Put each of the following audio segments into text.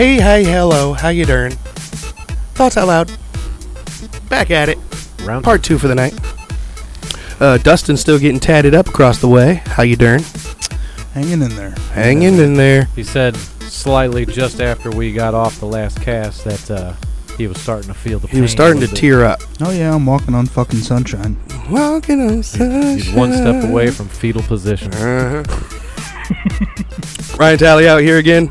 Hey, hey, hello, how you doing? Thoughts out loud. Back at it. Round Part two for the night. Uh, Dustin's still getting tatted up across the way. How you doing? Hanging in there. Hanging in there. He said slightly just after we got off the last cast that uh, he was starting to feel the He was starting to bit. tear up. Oh yeah, I'm walking on fucking sunshine. Walking on sunshine. He's one step away from fetal position. Uh-huh. Ryan Talley out here again.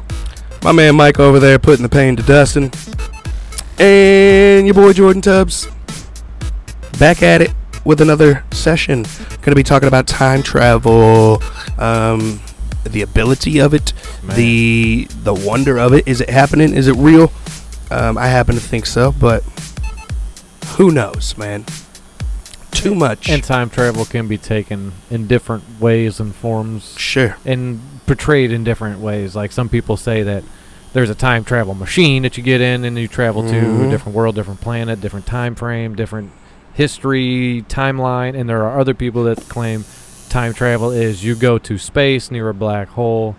My man Mike over there putting the pain to Dustin. And your boy Jordan Tubbs. Back at it with another session. Gonna be talking about time travel, um, the ability of it, Man. the the wonder of it. Is it happening? Is it real? Um, I happen to think so, but who knows, man? Too much. And time travel can be taken in different ways and forms sure. and portrayed in different ways. Like some people say that there's a time travel machine that you get in and you travel to Mhm. a different world, different planet, different time frame, different history, timeline. And there are other people that claim time travel is you go to space near a black hole.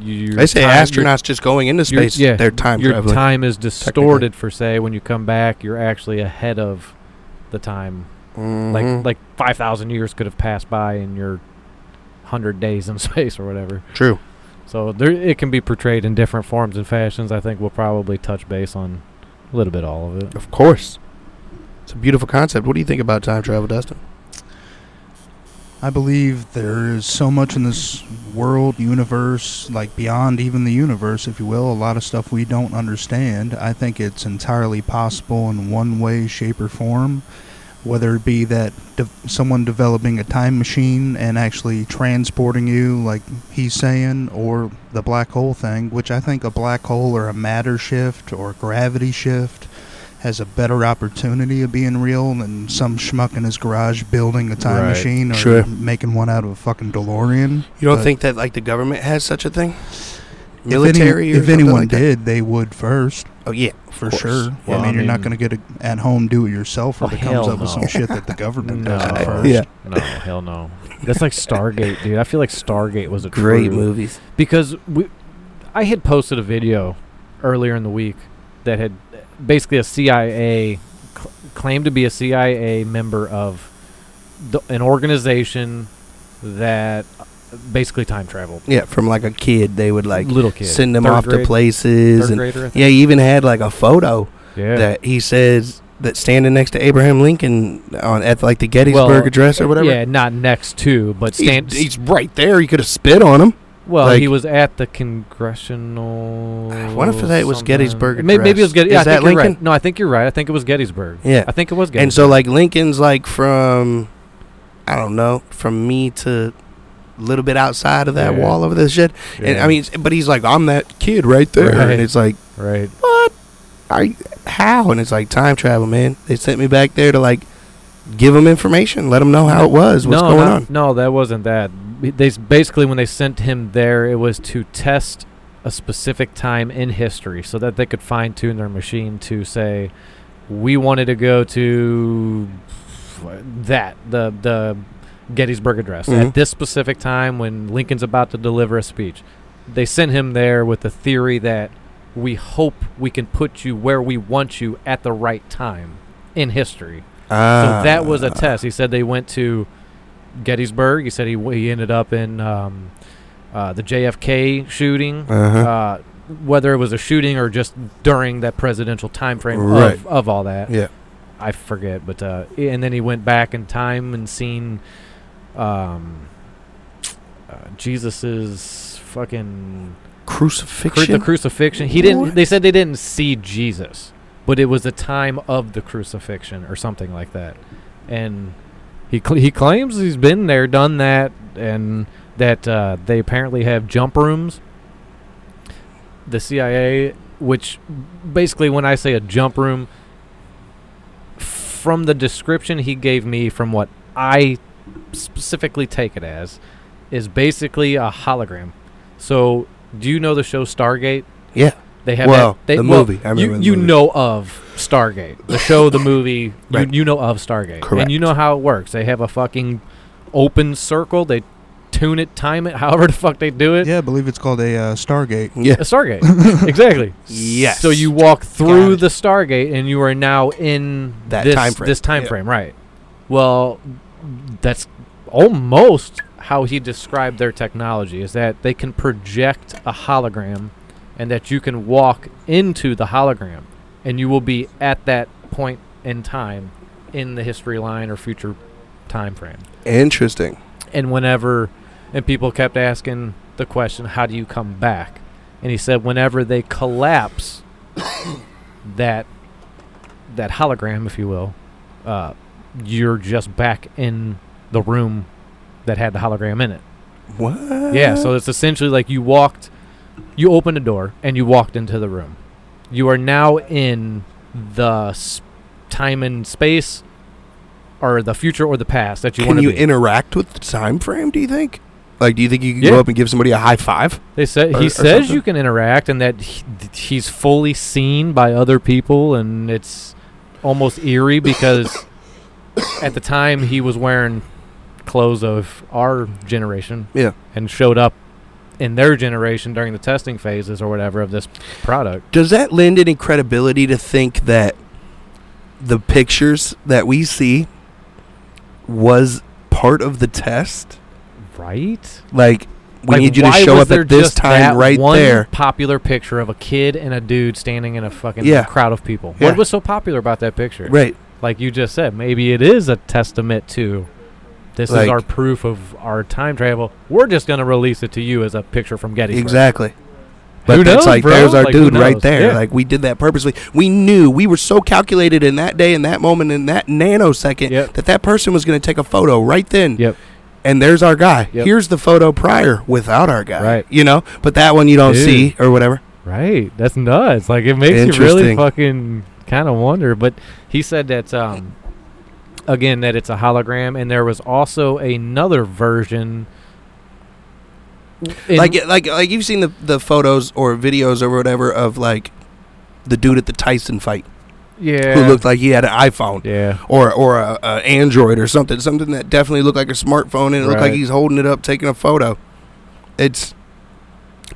You They say time- your- astronauts just going into your- space. yeah, they're time your traveling. time is distorted for say when you come back you're actually ahead of the time Mhm. like like 5000 years could have passed by in your 100 days in space or whatever true. so there it can be portrayed in different forms and fashions i think we'll probably touch base on a little bit all of it Of course. It's a beautiful concept. What do you think about time travel, Dustin? I believe there is so much in this world, universe, like beyond even the universe, if you will, a lot of stuff we don't understand. I think it's entirely possible in one way, shape, or form. Whether it be that de- someone developing a time machine and actually transporting you, like he's saying, or the black hole thing, which I think a black hole or a matter shift or gravity shift has a better opportunity of being real than some schmuck in his garage building a time Right. machine or Sure. making one out of a fucking DeLorean. You don't But think that like the government has such a thing? If any- if anyone like did, they would first, Oh yeah, for course. sure. Well, I mean, I you're not going to get a at home do oh, it yourself Oh, that comes hell up with some shit that the government no does first. Yeah. no hell no that's like stargate dude i feel like stargate was a Great true- movies. because we, I had posted a video earlier in the week that had basically a CIA cl- claimed to be a CIA member of the, an organization that basically time travel. Yeah, from like a kid, they would like little kid, send them Third off to places, Third and grader, yeah, he even had like a photo yeah. that he says that standing next to Abraham Lincoln on at like the Gettysburg Well, Address or whatever. Yeah, not next to, but He's, stand. he's right there. You could have spit on him. well, like- he was at the congressional. I wonder if that was. Gettysburg Maybe, maybe it was Gettysburg. Yeah, Is I that think Lincoln? right. No, I think you're right. I think it was Gettysburg. Yeah. I think it was Gettysburg. And so like Lincoln's like from I don't know, from me to little bit outside of that Yeah. wall over this shit. And I mean, but he's like, I'm that kid right there, Right. and it's like, right. what? Are you, how? And it's like time travel, man. They sent me back there to like give them information, let them know how it was, what's no, going on. No, that wasn't that. They basically when they sent him there, it was to test a specific time in history, so that they could fine tune their machine to say, we wanted to go to that the the Gettysburg Address Mhm. at this specific time when Lincoln's about to deliver a speech. They sent him there with the theory that we hope we can put you where we want you at the right time in history. Ah. So that was a test. He said they went to Gettysburg. He said he he ended up in um, uh, the JFK shooting. Uh-huh. Uh, whether it was a shooting or just during that presidential time frame Right. of, of all that, yeah. I forget. But uh, and then he went back in time and seen um, uh, Jesus's fucking cru- Crucifixion. the crucifixion. He didn't. What? They said they didn't see Jesus, but it was the time of the crucifixion or something like that. And he cl- he claims he's been there, done that, and that uh, they apparently have jump rooms. The CIA, which basically, when I say a jump room, from the description he gave me, from what I specifically take it as, is basically a hologram. So, do you know the show Stargate? yeah. They have Well, that, they, the well, movie. I remember you the you movie. know of Stargate, the show, the movie. Right. You you know of Stargate, Correct. and you know how it works. They have a fucking open circle. They tune it, time it, however the fuck they do it. Yeah, I believe it's called a uh, Stargate. Yeah. A Stargate. exactly. Yes. So you walk through the Stargate and you are now in That this, time frame. This time Yeah. frame, right? Well, that's almost how he described their technology is that they can project a hologram and that you can walk into the hologram and you will be at that point in time in the history line or future time frame. Interesting. And whenever and people kept asking the question, how do you come back? And he said whenever they collapse that that hologram, if you will, uh, you're just back in the room that had the hologram in it. What? Yeah, so it's essentially like you walked, you opened a door and you walked into the room. You are now in the s- time and space, or the future or the past that you Can want you to be. interact with the time frame? Do you think? Like, do you think you can Yeah. go up and give somebody a high five? they said he says something? you can interact and that he, he's fully seen by other people, and it's almost eerie because at the time he was wearing clothes of our generation. Yeah. and showed up in their generation during the testing phases or whatever of this product. Does that lend any credibility to think that the pictures that we see was part of the test? Right? Like, we Like, need you to show up at this time right one there. Popular picture of a kid and a dude standing in a fucking Yeah. crowd of people. Yeah. What was so popular about that picture? Right. Like you just said, maybe it is a testament to this is our proof of our time travel. We're just gonna release it to you as a picture from Gettysburg. Exactly. Who But knows, like bro? there's our Like, dude right there. Yeah. Like we did that purposely. We knew we were so calculated in that day, in that moment, in that nanosecond Yep. that that person was going to take a photo right then. Yep. And there's our guy. Yep. Here's the photo prior without our guy. Right. You know, but that one you don't Dude. see or whatever. Right. That's nuts. Like it makes you really fucking kind of wonder. But he said that um again that it's a hologram and there was also another version like like like you've seen the the photos or videos or whatever of like the dude at the Tyson fight yeah. who looked like he had an iPhone. yeah. or or a, a Android or something, something that definitely looked like a smartphone and it looked like he's holding it up, taking a photo. It's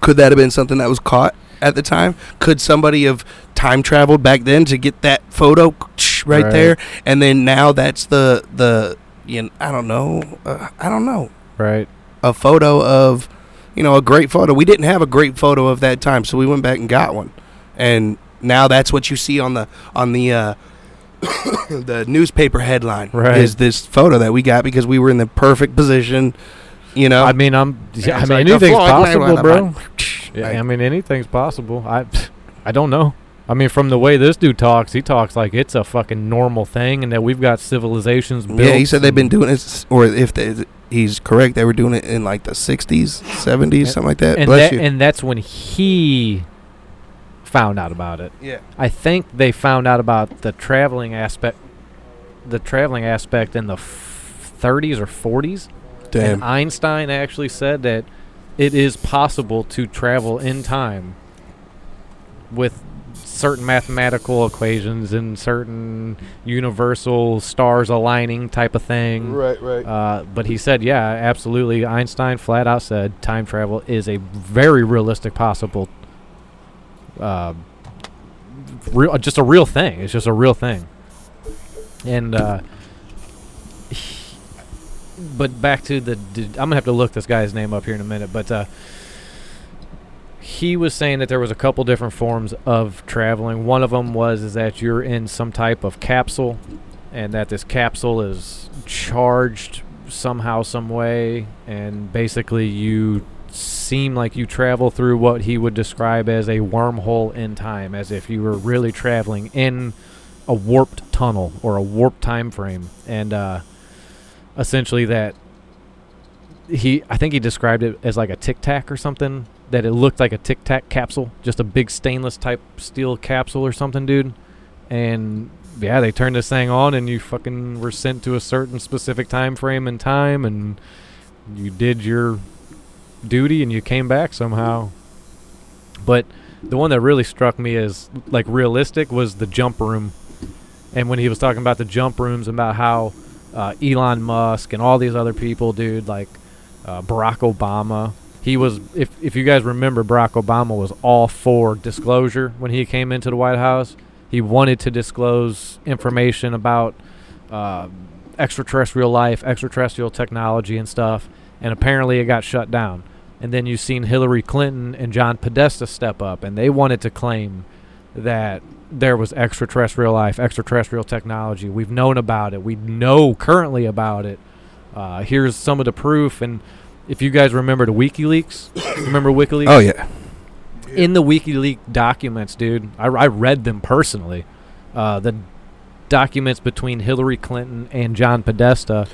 could that have been something that was caught at the time? Could somebody have time traveled back then to get that photo right, Right. there, and then now that's the the you know, I don't know, uh, I don't know, Right. a photo of you know a great photo. We didn't have a great photo of that time, so we went back and got one, and now that's what you see on the on the. Uh, the newspaper headline Right. is this photo that we got because we were in the perfect position, you know. I mean, I'm. Yeah, I mean, like anything's possible, bro. Fight. Yeah, Like, I mean, anything's possible. I, I don't know. I mean, from the way this dude talks, he talks like it's a fucking normal thing, and that we've got civilizations built. yeah, he said they've been doing it, or if they, he's correct, they were doing it in like the '60s, '70s, And- something like that. and Bless that, you. and that's when he found out about it. yeah, I think they found out about the traveling aspect, the traveling aspect in the f- 30s or 40s. And damn. Einstein actually said that it is possible to travel in time with certain mathematical equations and certain universal stars aligning type of thing. Right, right. Uh, but he said, yeah, absolutely. Einstein flat out said time travel is a very realistic possible, uh, real, just a real thing. It's just a real thing. And, uh, but back to the, I'm gonna have to look this guy's name up here in a minute. But uh, he was saying that there was a couple different forms of traveling. One of them was is that you're in some type of capsule and that this capsule is charged somehow, some way, and basically you seem like you travel through what he would describe as a wormhole in time, as if you were really traveling in a warped tunnel or a warped time frame, and uh, essentially that he, I think he described it as like a tic tac or something. That it looked like a tic tac capsule, just a big stainless type steel capsule or something, dude. And yeah, they turned this thing on, and you fucking were sent to a certain specific time frame and time, and you did your duty, and you came back somehow. But the one that really struck me as like realistic was the jump room, and when he was talking about the jump rooms, about how uh, Elon Musk and all these other people, dude, like uh, Barack Obama. He was, if if you guys remember, Barack Obama was all for disclosure when he came into the White House. He wanted to disclose information about uh, extraterrestrial life, extraterrestrial technology, and stuff. And apparently, it got shut down. And then you've seen Hillary Clinton and John Podesta step up, and they wanted to claim that there was extraterrestrial life, extraterrestrial technology. We've known about it. We know currently about it. Uh, here's some of the proof. And if you guys remember the WikiLeaks, remember WikiLeaks? Oh yeah. in the WikiLeaks documents, dude, I, I read them personally. Uh, the documents between Hillary Clinton and John Podesta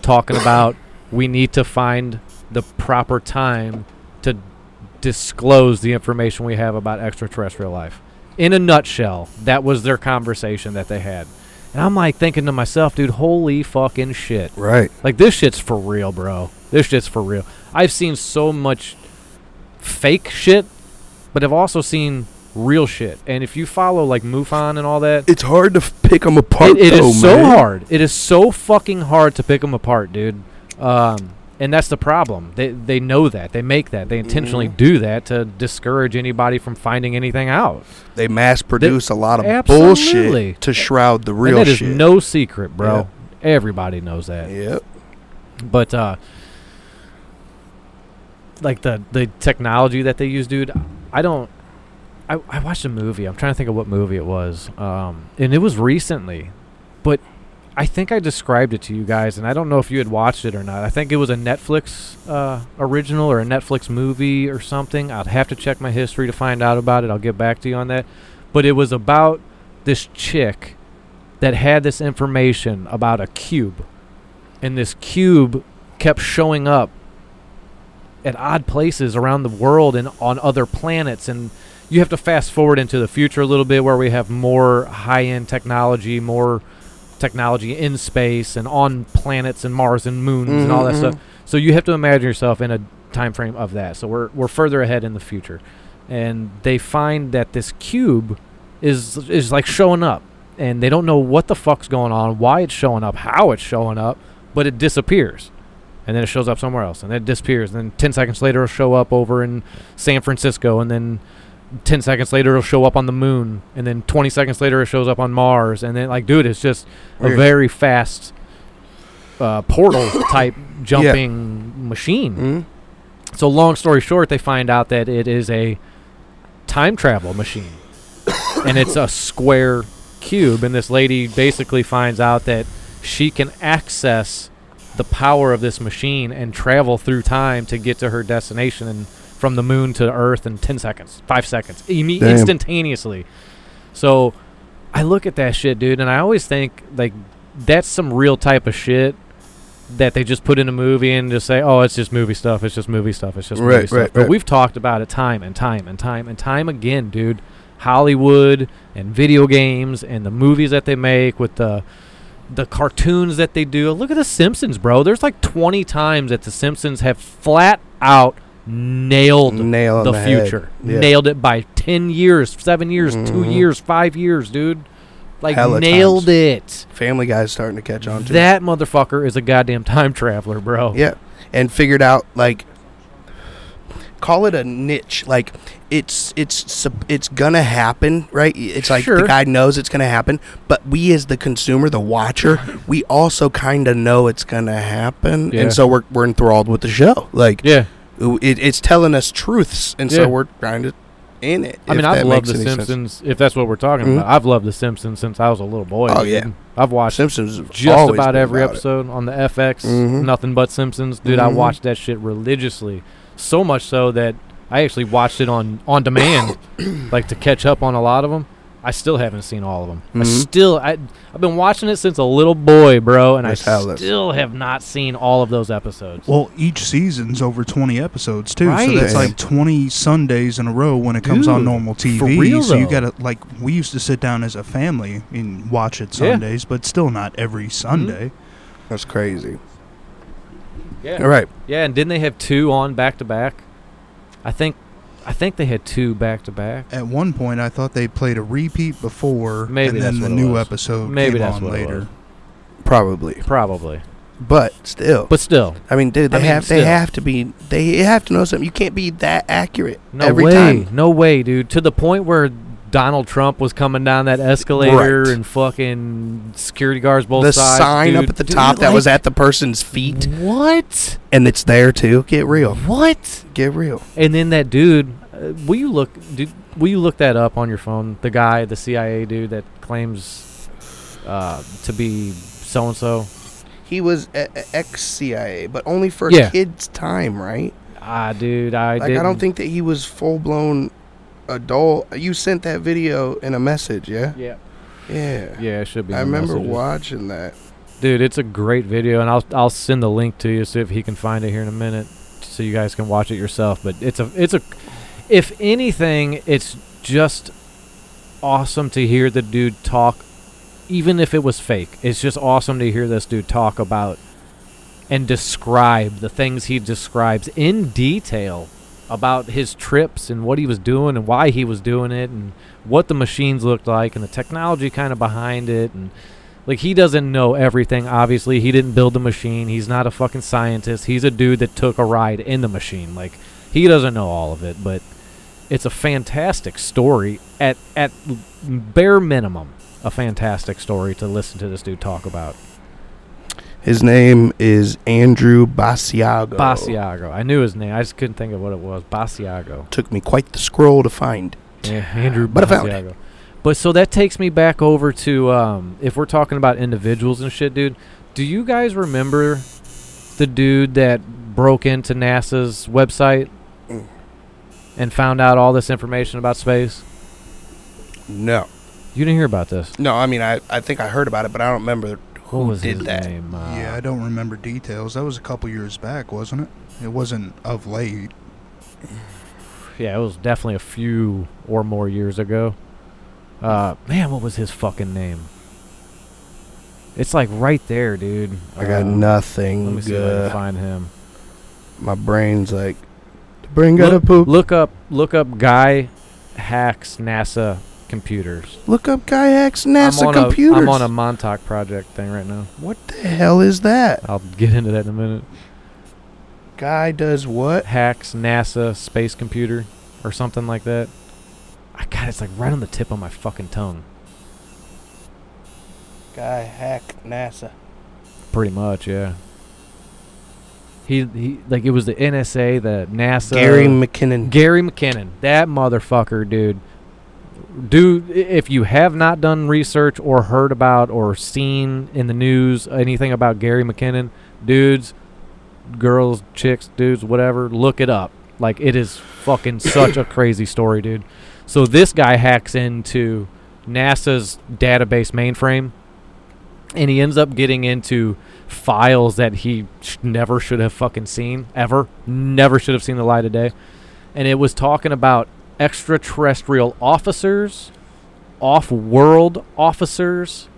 talking about we need to find the proper time to disclose the information we have about extraterrestrial life. In a nutshell, that was their conversation that they had. And I'm like thinking to myself, dude, holy fucking shit. Right. Like this shit's for real, bro. This shit's for real. I've seen so much fake shit, but I've also seen real shit. And if you follow like MUFON and all that, It's hard to f- pick them apart. it, it though, is so man. hard. It is so fucking hard to pick them apart, dude. Um, and that's the problem. They they know that. They make that. They intentionally Mhm. do that to discourage anybody from finding anything out. They mass produce a lot of Absolutely. bullshit to shroud the real and that is shit. no secret, bro. Everybody knows that. Yep. But uh like the the technology that they use, dude, I don't I, I watched a movie. I'm trying to think of what movie it was. Um and it was recently. But I think I described it to you guys and I don't know if you had watched it or not. I think it was a Netflix uh original or a Netflix movie or something. I'd have to check my history to find out about it. I'll get back to you on that. But it was about this chick that had this information about a cube. And this cube kept showing up at odd places around the world and on other planets and you have to fast forward into the future a little bit where we have more high-end technology more technology in space and on planets and Mars and moons and all that Mhm, stuff. so you have to imagine yourself in a time frame of that. So we're we're further ahead in the future. And they find that this cube is is like showing up. And they don't know what the fuck's going on why it's showing up how it's showing up but it disappears. And then it shows up somewhere else and then it disappears. And then 10 seconds later it'll show up over in san francisco and then 10 seconds later it'll show up on the moon and then 20 seconds later it shows up on mars and then like dude it's just a very fast uh, portal type jumping machine. Mhm. so long story short they find out that it is a time travel machine and it's a square cube and this lady basically finds out that she can access the power of this machine and travel through time to get to her destination and from the moon to earth in 10 seconds 5 seconds Damn. instantaneously so i look at that shit dude and i always think like that's some real type of shit that they just put in a movie and just say oh it's just movie stuff it's just movie stuff it's just movie Right, stuff right, but right. we've talked about it time and time and time and time again dude hollywood and video games and the movies that they make with the the cartoons that they do. Look at the Simpsons, bro. There's like 20 times that the Simpsons have flat out nailed Nail the, the future. Yeah. Nailed it by 10 years, 7 years, 2 Mhm. years, 5 years, dude. Like Hella nailed times. it. Family Guy's starting to catch on to it. That motherfucker is a goddamn time traveler, bro. Yeah, and figured out like call it a niche. Like it's it's it's gonna happen, right? It's like Sure. the guy knows it's gonna happen, but we as the consumer, the watcher, we also kind of know it's gonna happen, Yeah. and so we're we're enthralled with the show. Like Yeah. It, it's telling us truths, and Yeah. so we're kind of in it. I mean, I've loved The any sense. Simpsons, if that's what we're talking Mhm. about. I've loved The Simpsons since I was a little boy. Oh, yeah. I've watched Simpsons just about every about it. episode on the FX. Mhm. Nothing but Simpsons, dude. I Mhm. watched that shit religiously, so much so that I actually watched it on on demand, like to catch up on a lot of them. I still haven't seen all of them. I Mhm. still, I, I've been watching it since a little boy, bro, and That's I hella- still have not seen all of those episodes. Well, each season's over 20 episodes too, Right. so that's Damn. like 20 Sundays in a row when it comes on normal TV. for real, so you gotta like we used to sit down as a family and watch it Yeah. Sundays, but still not every Sunday. That's crazy. yeah, All right, yeah, and didn't they have two on back to back? I think, I think they had two back to back. At one point, I thought they played a repeat before, Maybe and then the new was. episode Maybe came that's on what it later. was. probably. Probably. But still, But still, I mean, dude, they I mean, have they have to be they have to know something. You can't be that accurate no every way, time. no way, dude. To the point where Donald Trump was coming down that escalator Right. and fucking security guards both the sides. sign up at the Dude, top that was at the person's feet, What? and it's there too. Get real. What? Get real. And then that dude, uh, will you look? Dude, will you look that up on your phone? The guy, the CIA dude that claims uh, to be so and so. He was ex CIA, but only for Yeah. a kid's time, right? Ah, dude, I like. I don't think that he was full blown adult. You sent that video in a message, yeah? Yeah. Yeah. Yeah, it should be. I remember messages. watching that. Dude, it's a great video, and I'll I'll send the link to you see if he can find it here in a minute, so you guys can watch it yourself. But it's a it's a, if anything, it's just awesome to hear the dude talk, even if it was fake. It's just awesome to hear this dude talk about and describe the things he describes in detail about his trips and what he was doing and why he was doing it and what the machines looked like and the technology kind of behind it. And like he doesn't know everything obviously. He didn't build the machine. He's not a fucking scientist. He's a dude that took a ride in the machine. Like he doesn't know all of it but it's a fantastic story at at bare minimum a fantastic story to listen to this dude talk about His name is Andrew Basiago. Basiago. I knew his name. I just couldn't think of what it was. Basiago. Took me quite the scroll to find. Yeah, Andrew But I found it. Basiago. But so that takes me back over to um, if we're talking about individuals and shit, dude. Do you guys remember the dude that broke into NASA's website Mm. and found out all this information about space? No. You didn't hear about this. No, I mean, I, I think I heard about it, but I don't remember who What was did his that. name? Uh, yeah, I don't remember details. That was a couple years back, wasn't it? It wasn't of late. yeah, it was definitely a few or more years ago. Uh, man, what was his fucking name? It's like right there, dude. I got Uh, nothing. Let me see if I can find him. my brain's like, the brain gotta poop. look up, look up. Guy hacks NASA computers. Look up Guy X NASA I'm computers. A, I'm on a Montauk project thing right now. what the hell is that? I'll get into that in a minute. Guy does what? Hacks NASA space computer or something like that. I got it's like right on the tip of my fucking tongue. Guy hack NASA. Pretty much, yeah. He he like it was the NSA, the NASA. Gary McKinnon. Gary McKinnon, that motherfucker, dude. Dude, if you have not done research or heard about or seen in the news anything about Gary McKinnon, dudes, girls, chicks, dudes, whatever, look it up. Like it is fucking such a crazy story, dude. So this guy hacks into NASA's database mainframe and he ends up getting into files that he sh- never should have fucking seen ever never should have seen the light of day and it was talking about extraterrestrial officers off-world officers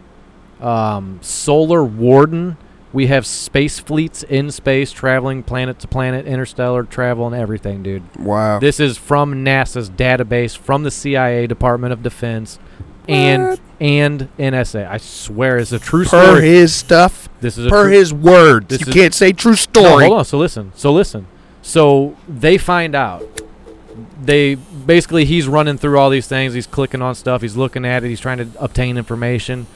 um, solar warden we have space fleets in space traveling planet to planet interstellar travel and everything dude Wow. this is from NASA's database from the CIA Department of Defense and and NSA. I swear it's a true per story. his stuff, this is a per true, his words. this You can't say true No, story. hold on. So listen. So listen. So they find out. They basically he's running through all these things. He's clicking on stuff. He's looking at it. He's trying to obtain information.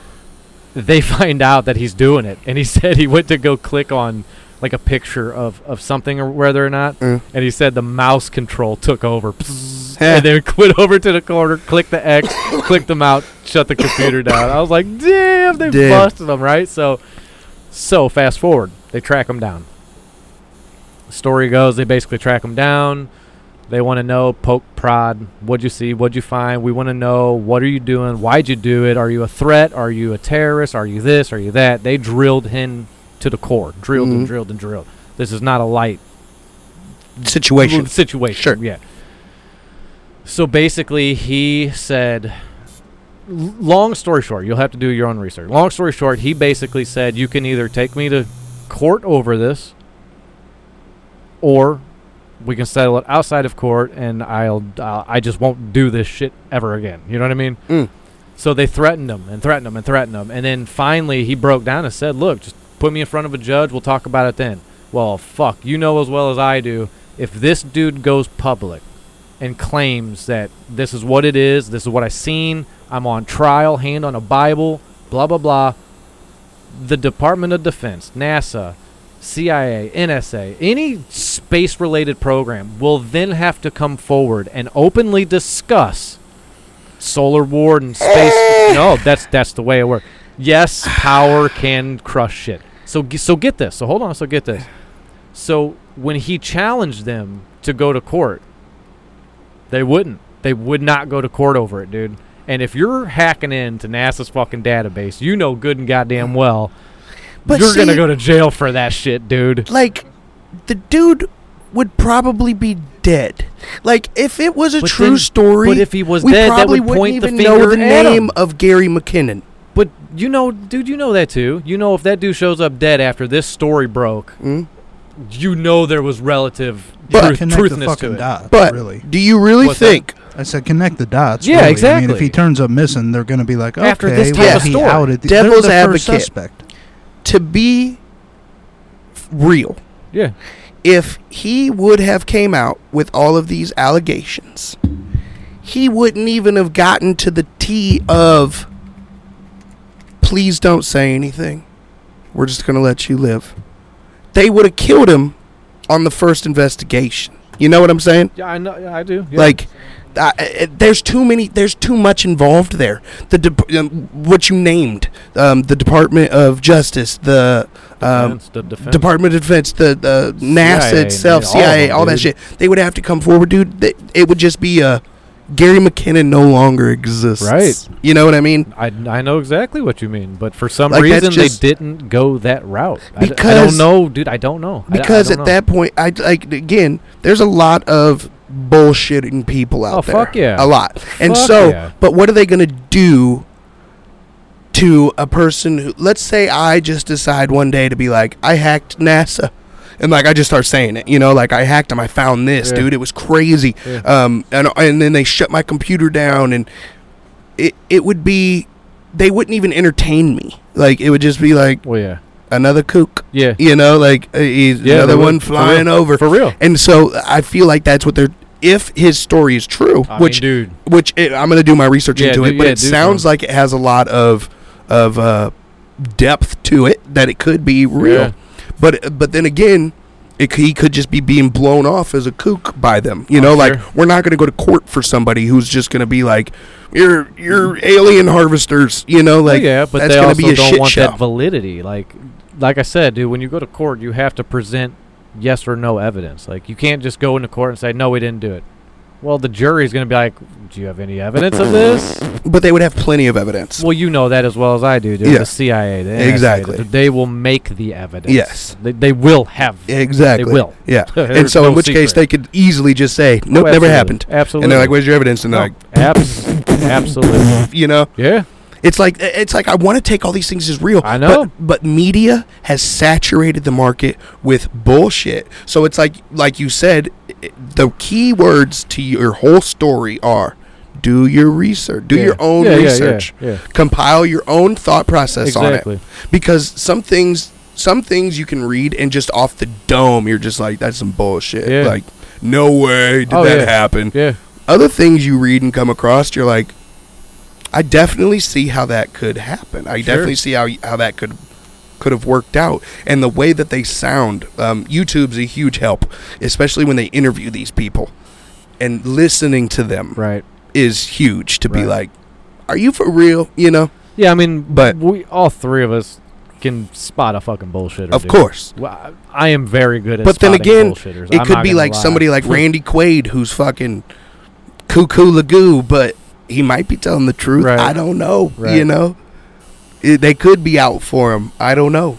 They find out that he's doing it, and he said he went to go click on like a picture of of something or whether or not, Mm. and he said the mouse control took over, and then went over to the corner, clicked the X, clicked them out, shut the computer down. I was like, damn, they Damn. busted him, right? So, so fast forward, they track him down. The story goes, they basically track him down. They want to know, poke, prod. What'd you see? What'd you find? We want to know, what are you doing? Why'd you do it? Are you a threat? Are you a terrorist? Are you this? Are you that? They drilled him to the core, drilled Mhm. and drilled and drilled. This is not a light Situation. situation. Sure. Yeah. So basically, he said. Long story short, you'll have to do your own research. Long story short, he basically said you can either take me to court over this, or we can settle it outside of court, and I'll uh, I just won't do this shit ever again. You know what I mean? Mm. So they threatened him and threatened him and threatened him, and then finally he broke down and said, "Look, just Put me in front of a judge. We'll talk about it then. Well, fuck. You know as well as I do. If this dude goes public and claims that this is what it is, this is what I seen, I'm on trial, hand on a Bible, blah blah blah. The Department of Defense, NASA, CIA, NSA, any space related program will then have to come forward and openly discuss Solar Warden space. no, that's that's the way it works. Yes, power can crush shit. So so get this. So hold on. So get this. So when he challenged them to go to court, they wouldn't. They would not go to court over it, dude. And if you're hacking into NASA's fucking database, you know good and goddamn well But you're gonna go to jail for that shit, dude. like the dude would probably be dead. Like if it was a But true then- story, but if he was we dead, that probably would wouldn't point the even know finger the at him. name of Gary McKinnon. But you know, dude, you know that too. You know if that dude shows up dead after this story broke, Mm? you know there was relative But- truth, connect the truthness to it. dots. But really, do you really What's that? think? I said connect the dots. Yeah, really. I mean, exactly. if he turns up missing, they're going to be like, okay, After this type well, of he story. outed the, Devil's they're first advocate. suspect. To be real, Yeah, if he would have came out with all of these allegations, he wouldn't even have gotten to the T of please don't say anything. We're just going to let you live. They would have killed him on the first investigation. You know what I'm saying? yeah, I know. Yeah, I do. Yeah. Like, I, I, there's too many. There's too much involved there. The de- um, what you named, um, the Department of Justice, the um, Defense, the defense. Department of Defense, the, the NASA CIA, itself, man, all of CIA, them, all that shit. They would have to come forward, dude. They, it would just be a Gary McKinnon no longer exists. Right. You know what I mean? I, I know exactly what you mean, but for some Like, reason they didn't go that route. I d- I, Because- don't know, dude. I don't know. I d- I Because don't at know. that point, I like again. There's a lot of bullshitting people out Oh, there. fuck yeah. a lot. And so, yeah. but what are they going to do to a person who? Let's say I just decide one day to be like, I hacked NASA. And like I just start saying it, you know, like I hacked them. I found this, Yeah. dude. It was crazy. Yeah. Um, and and then they shut my computer down, and it it would be, they wouldn't even entertain me. Like it would just be like well, yeah, another kook, yeah, you know, like uh, he's Yeah, another one flying real. over. for real. And so I feel like that's what they're. If his story is true, I which mean, dude, which it, I'm going to do my research Yeah, into do- it, but yeah, it do sounds like it has a lot of of uh, depth to it that it could be real. Yeah. But but then again, it, he could just be being blown off as a kook by them. You Oh, know, like sure. we're not going to go to court for somebody who's just going to be like, "You're you're alien harvesters." You know, like yeah, but that's they also be a don't want show. that validity. Like, like I said, dude, when you go to court, you have to present yes or no evidence. Like, you can't just go into court and say no, we didn't do it. Well, the jury's going to be like, do you have any evidence of this? but they would have plenty of evidence. Well, you know that as well as I do, dude. Yeah. The CIA, the NSA, Exactly. th- they will make the evidence. Yes. they, they will have. Exactly. They will. Yeah. and so, no in which case, they could easily just say, "Nope, Oh, never happened." Absolutely. And they're like, "Where's your evidence?" And they're No, like, abs- absolutely. you know, Yeah. It's like it's like I want to take all these things as real. I know. but, but media has saturated the market with bullshit. So it's like like you said, the key words to your whole story are: do your research, do Yeah. your own Yeah, research, yeah. compile your own thought process on it. Because some things, some things you can read and just off the dome, you're just like, that's some bullshit. Like, no way did Oh, that happen Yeah. other things you read and come across, you're like, I definitely see how that could happen. I Sure. definitely see how how that could could have worked out, and the way that they sound. Um, YouTube's a huge help, especially when they interview these people, and listening to them Right. is huge. To be like, are you for real? You know, Yeah, I mean, But- we all three of us can spot a fucking bullshitter. of dude. course. Well, I I am very good at. But then again. It I'm could be like lie. somebody like Randy Quaid who's fucking cuckoo lagoo, but he might be telling the truth. Right. I don't know. You know, It- they could be out for him. I don't know.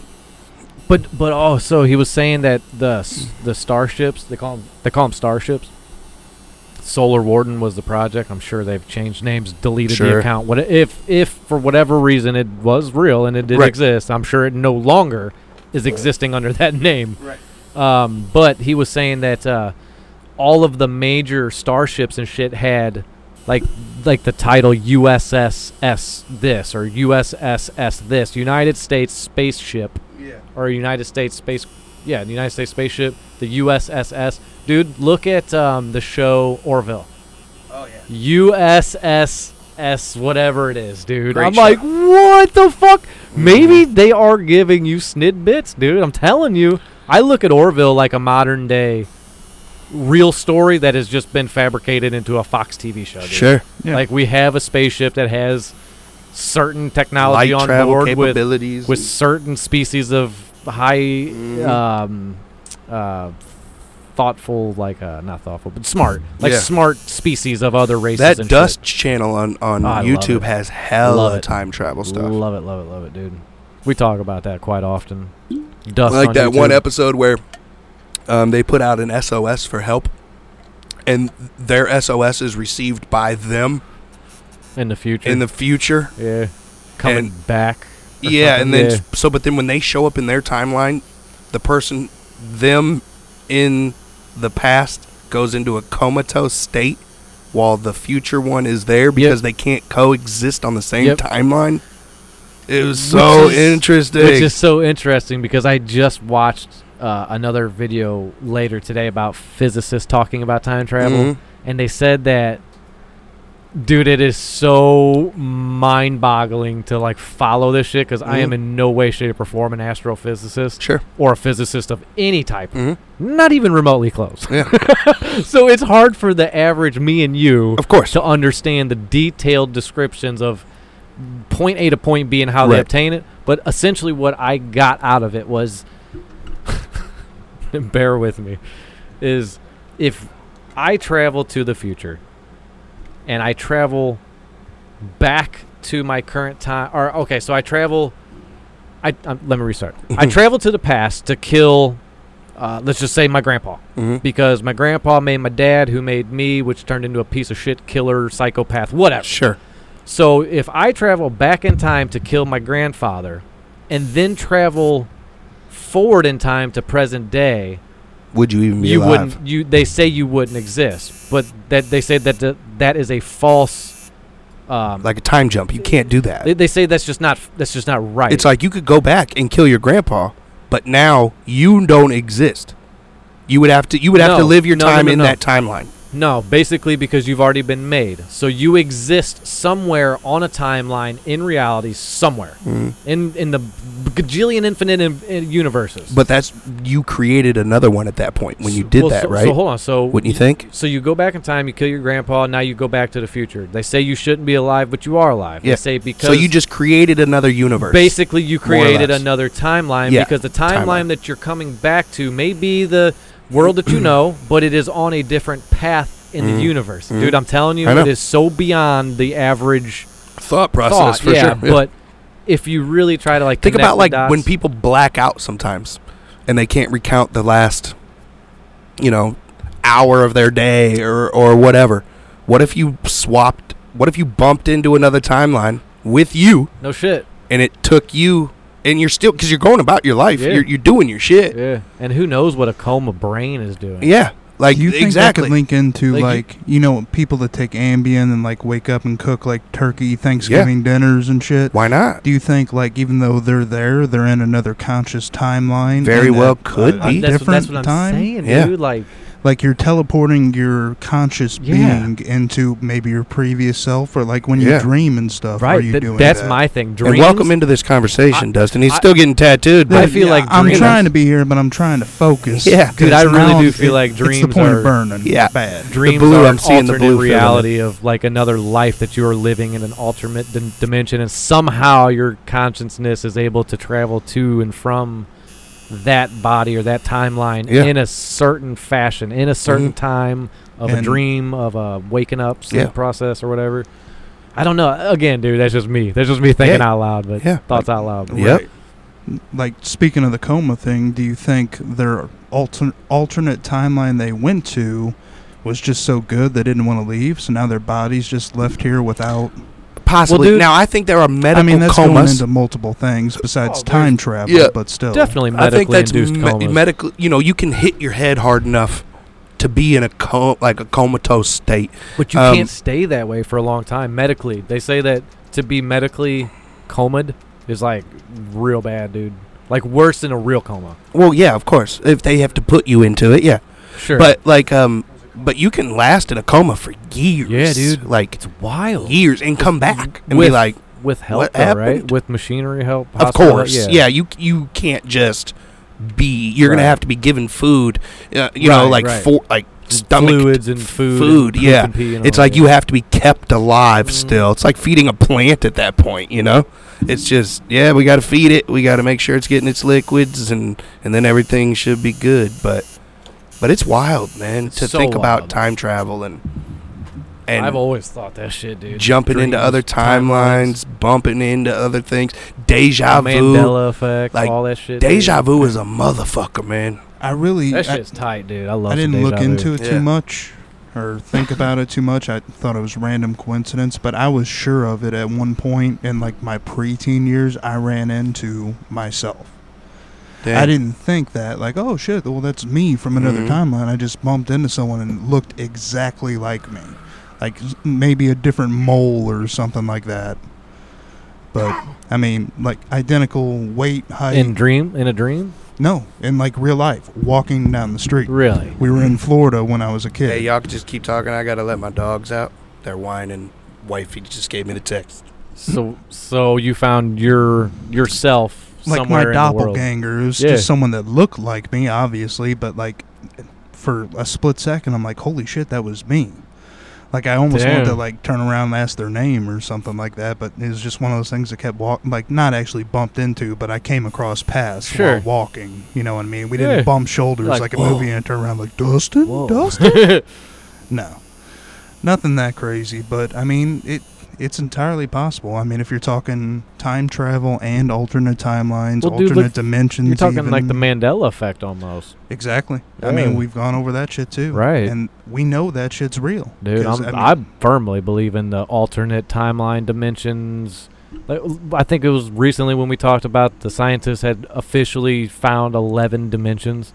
But but also he was saying that the the starships they call them they call them starships. Solar Warden was the project. I'm sure they've changed names, deleted the account. What if if for whatever reason it was real and it did Right. exist? I'm sure it no longer is existing under that name. Right. Um, but he was saying that uh, all of the major starships and shit had like like the title USS S this or USS S this United States spaceship Yeah. or United States space. Yeah, the United States spaceship, the USSS. Dude, look at um, the show Orville. Oh yeah. USSS, whatever it is, dude. Great I'm show. like, what the fuck? Maybe they are giving you snid bits dude. I'm telling you. I look at Orville like a modern day real story that has just been fabricated into a Fox TV show. Dude. Sure. Yeah. Like we have a spaceship that has certain technology Light on travel board with capabilities. with certain species of high Mhm. um uh thoughtful like uh not thoughtful but smart like Yeah. smart species of other races that and Dust channel on on Oh, YouTube has hella Love it. time travel stuff. love it love it love it dude we talk about that quite often dust like on that one episode where um, they put out an SOS for help, and their SOS is received by them in the future in the future. yeah coming and- back Yeah, something. and then Yeah. so, but then when they show up in their timeline, the person, them in the past goes into a comatose state, while the future one is there because they can't coexist on the same Yep. timeline. It was so Which is- interesting. Which is so interesting because I just watched uh, another video later today about physicists talking about time travel, Mhm. and they said that, dude, it is so mind-boggling to like follow this shit because I am Mhm. in no way, shape, or form an astrophysicist Sure. or a physicist of any type, hmm not even remotely close. Yeah. so it's hard for the average me and you Of course. to understand the detailed descriptions of point A to point B and how they obtain it. But essentially, what I got out of it was, bear with me, is if I travel to the future and I travel back to my current time, or okay, so I travel. I um, let me restart. I travel to the past to kill. Uh, let's just say my grandpa hmm because my grandpa made my dad, who made me, which turned into a piece of shit killer, psychopath, whatever. Sure. So if I travel back in time to kill my grandfather, and then travel forward in time to present day, Would you even be you alive? wouldn't. You they say you wouldn't exist, but that they say that the, that is a false. Um, Like a time jump. You can't do that. they, they say that's just not that's just not right. It's like you could go back and kill your grandpa, but now you don't exist. You would have to. You would have to No, live your no, no, time no, in no. that timeline. No, basically because you've already been made. So you exist somewhere on a timeline in reality somewhere mm-hmm. in in the gajillion infinite in, in universes. But that's you created another one at that point when you did Well, that, so, right? So hold on. So Wouldn't you think? So you go back in time, you kill your grandpa, now you go back to the future. They say you shouldn't be alive, but you are alive. Yeah. They say because So you just created another universe. basically you created another timeline Yeah, because the timeline, timeline. that you're coming back to may be the world that you know, but it is on a different path in the universe. Mhm. Dude, I'm telling you, I know. it is so beyond the average thought process thought. for yeah, sure. but if you really try to like think connect about the like dots- when people black out sometimes, and they can't recount the last, you know, hour of their day or or whatever. What if you swapped? What if you bumped into another timeline with you, no shit. and it took you, and you're still because you're going about your life. Yeah. You're you're doing your shit. Yeah, and who knows what a coma brain is doing? Yeah, like Do you think exactly. that could link into Like you- like you, know people that take Ambien and like wake up and cook like turkey Thanksgiving dinners and shit? Why not? Do you think like even though they're there, they're in another conscious timeline? Very well at could uh, a be. that's, different that's what I'm time? saying, Yeah. dude. Like, Like you're teleporting your conscious Yeah. being into maybe your previous self, or like when you Yeah. dream and stuff. Are right? you that- doing that's that? my thing. Dreams. And welcome into this conversation, I- Dustin. He's I- still getting tattooed. But i But feel like I'm dreams- trying to be here, but I'm trying to focus. Yeah. Dude, i really now do it- feel like It's dreams the point are- of burning. Yeah. bad. dreams blue, are I'm seeing the alternate blue feeling reality of like another life that you are living in an alternate dim- dimension, and somehow your consciousness is able to travel to and from that body or that timeline Yeah. in a certain fashion, in a certain Mhm. time of a dream, of a waking up sleep Yeah. process or whatever. I don't know. Again, dude, that's just me. That's just me thinking Yeah. out loud, but Yeah. thoughts out loud. Yep. Like speaking of the coma thing, do you think their alternate alternate timeline they went to was just so good they didn't want to leave, so now their bodies just left here without? Possibly. dude- now, I think there are medical I mean, that's going into multiple things besides Oh, time travel, Yeah. but still, Definitely I think medically that's induced me- comas. medical. You know, you can hit your head hard enough to be in a com- like a comatose state. But you Um, can't stay that way for a long time medically. They say that to be medically comed is like real bad, dude. Like worse than a real coma. Well, yeah, of course. If they have to put you into it, yeah. Sure. But like, um, but you can last in a coma for years. Yeah, dude. Like it's wild. years and come back and With- be like, With help, What though, right? With machinery help. of course, yeah. You you can't just be. You're gonna have to be given food. Uh, you know, like right. for like stomach fluids and food. food, and yeah. and and It's like that. you have to be kept alive Mm. still. It's like feeding a plant at that point, you know? It's just, yeah, we got to feed it. We got to make sure it's getting its liquids and and then everything should be good, but but it's wild, man, It's to so think about wild. time travel and and I've always thought that shit, dude. jumping into other timelines, bumping into other things. Deja the vu. Mandela effect, like, all that shit. Deja dude. vu is a motherfucker, man. I really, That I, shit's tight, dude. I love. I didn't look vu. into it Yeah. too much or think about it too much. I thought it was random coincidence, but I was sure of it at one point in like my preteen years. I ran into myself. I didn't think that like, oh shit, well that's me from another Mhm. timeline. I just bumped into someone and looked exactly like me, like maybe a different mole or something like that. But I mean, like identical weight, height. in dream in a dream. no, in like real life, walking down the street. Really? We were in Florida when I was a kid. Hey, y'all can just keep talking. I got to let my dogs out. They're whining. Wifey just gave me the text. So so you found your yourself like my in doppelganger. It was Yeah. just someone that looked like me, obviously, but like for a split second, I'm like, holy shit, that was me. Like I almost wanted to like turn around and ask their name or something like that, but it was just one of those things that kept walking. like not actually bumped into, but I came across past Sure. while walking. You know what I mean? We didn't bump shoulders Like, like, a whoa. movie and turn around like Dustin, Whoa. Dustin. No, nothing that crazy, but I mean it. It's entirely possible. I mean, if you're talking time travel and alternate timelines, Well, dude, alternate look, dimensions, You're talking like the Mandela effect almost, Exactly. I mean, we've gone over that shit too, Right. And we know that shit's real, dude. I'm, I I, firmly believe in the alternate timeline dimensions. I think it was recently when we talked about the scientists had officially found 11 dimensions,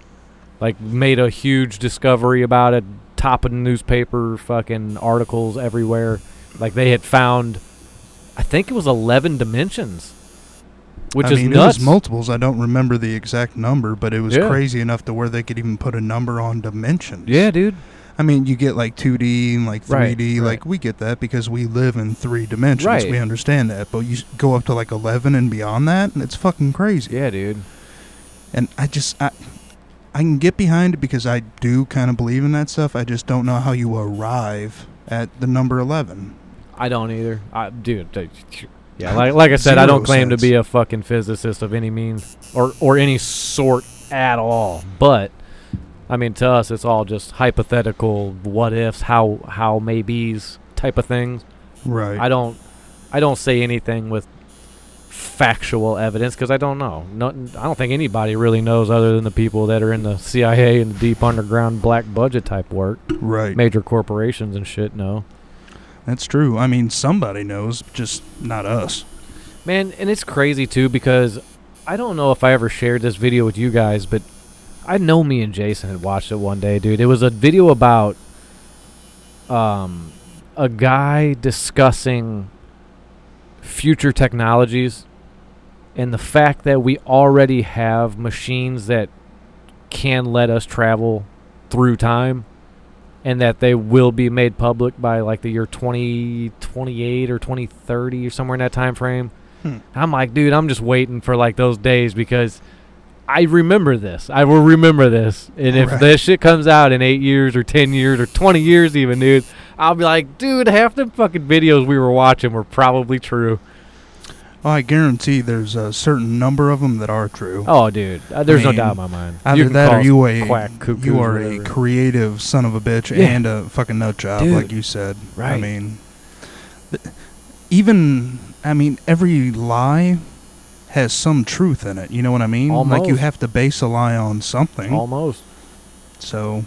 like made a huge discovery about it, top of newspaper, fucking articles everywhere. Like they had found, I think it was 11 dimensions, which I is mean, nuts. it was multiples. I don't remember the exact number, but it was Yeah. crazy enough to where they could even put a number on dimensions. yeah, dude. I mean, you get like 2D and like 3D. Right, Like we get that because we live in three dimensions. Right. We understand that. But you go up to like 11 and beyond that, and it's fucking crazy. Yeah, dude. And I just I, I can get behind it because I do kind of believe in that stuff. I just don't know how you arrive at the number 11. I don't either. I, dude, yeah, like like I said, I don't claim to be a fucking physicist of any means or or any sort at all. But I mean, to us, it's all just hypothetical what ifs, how how maybes type of things. Right. I don't I don't say anything with factual evidence because I don't know. No, I don't think anybody really knows other than the people that are in the CIA and the deep underground black budget type work. right. Major corporations and shit know. That's true. I mean, somebody knows, just not us. Man, and it's crazy too because I don't know if I ever shared this video with you guys, but I know me and Jason had watched it one day, dude. It was a video about um a guy discussing future technologies and the fact that we already have machines that can let us travel through time and that they will be made public by like the year 2028 or 2030 or somewhere in that time frame. Hmm. I'm like, dude, I'm just waiting for like those days because I remember this. I will remember this. And if Right. this shit comes out in 8 years or 10 years or 20 years even, dude, I'll be like, dude, half the fucking videos we were watching were probably true. I guarantee there's a certain number of them that are true. Oh, dude, uh, there's mean, no doubt in my mind. Either can that or you a quack cuckoos you are a creative son of a bitch Yeah. and a fucking nut job, Dude. like you said. Right. I mean, th- even I mean, every lie has some truth in it. You know what I mean? Almost. Like you have to base a lie on something. almost. So,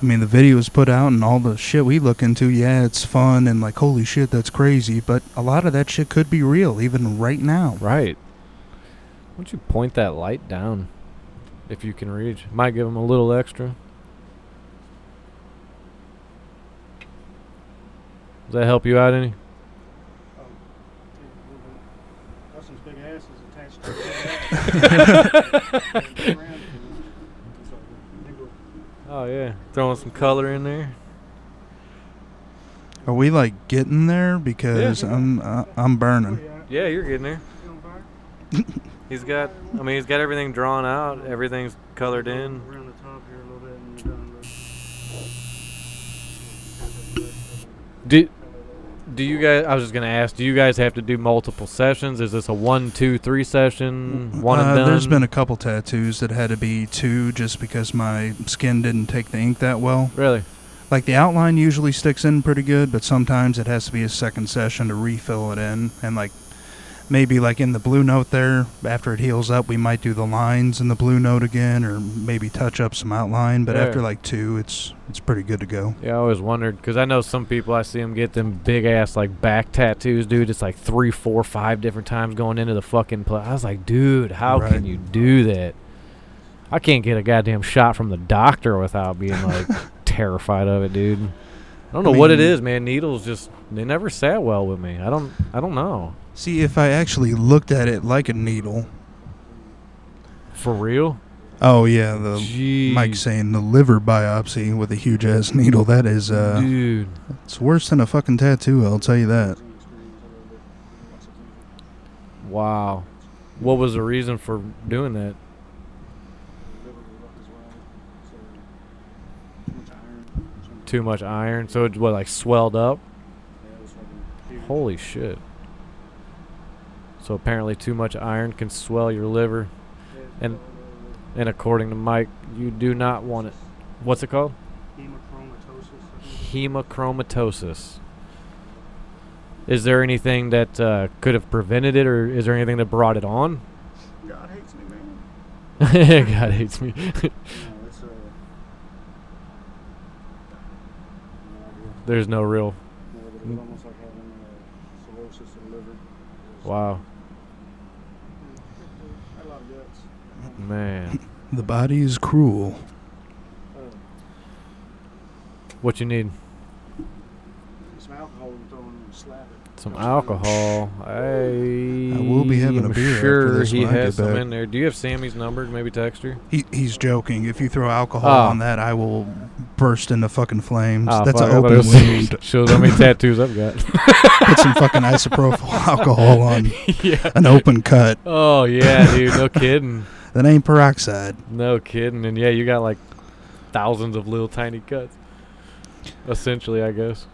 I mean, the video is put out and all the shit we look into. Yeah, it's fun and like, holy shit, that's crazy. But a lot of that shit could be real, even right now. Right. Why don't you point that light down if you can reach? Might give him a little extra. Does that help you out any? Oh, Dustin's big ass is attached to his big ass. oh yeah, throwing some color in there. Are we like getting there? Because Yeah. I'm uh, I'm burning. Yeah, you're getting there. he's got. I mean, he's got everything drawn out. Everything's colored in. Around the top here a little bit and you're done. Do do you guys? I was just gonna ask. Do you guys have to do multiple sessions? Is this a one, two, three session? One Uh. There's been a couple tattoos that had to be two just because my skin didn't take the ink that well. really. Like the outline usually sticks in pretty good, but sometimes it has to be a second session to refill it in. And like maybe like in the blue note there, after it heals up, we might do the lines in the blue note again, or maybe touch up some outline. But Yeah. after like two, it's it's pretty good to go. Yeah, I always wondered because I know some people I see them get them big ass like back tattoos, dude. It's like three, four, five different times going into the fucking. Pl- I was like, dude, how Right. can you do that? I can't get a goddamn shot from the doctor without being like terrified of it, dude. I don't know I what it is man. Needles just they never sat well with me. I don't I don't know. See, if I actually looked at it like a needle. For real? Oh yeah, the Jeez. Mike saying the liver biopsy with a huge ass needle. That is uh, dude. it's worse than a fucking tattoo. I'll tell you that. Wow. What was the reason for doing that? Too much iron, so it what like swelled up. Holy shit! So apparently, too much iron can swell your liver, and and according to Mike, you do not want it. What's it called? Hemochromatosis. Hemochromatosis. Is there anything that uh, could have prevented it, or is there anything that brought it on? God hates me, man. God hates me. No, uh. There's no real. No, but it's almost like having uh, cirrhosis of the liver. Wow, Had a lot of guts. Man. The body is cruel. What you need? some alcohol and throw in and slap it. Some alcohol. I, I will be having a am beer after this he when I has get some back. in there. Do you have Sammy's number? Maybe text her. He, he's joking. If you throw alcohol Oh. on that, I will burst into fucking flames. Oh, That's fuck, an I thought open it was- wound. Shows how many tattoos I've got. Put some fucking isopropyl alcohol on yeah. an open cut. Oh yeah, dude. No kidding. That ain't peroxide. No kidding. And yeah, you got like thousands of little tiny cuts. Essentially, I guess.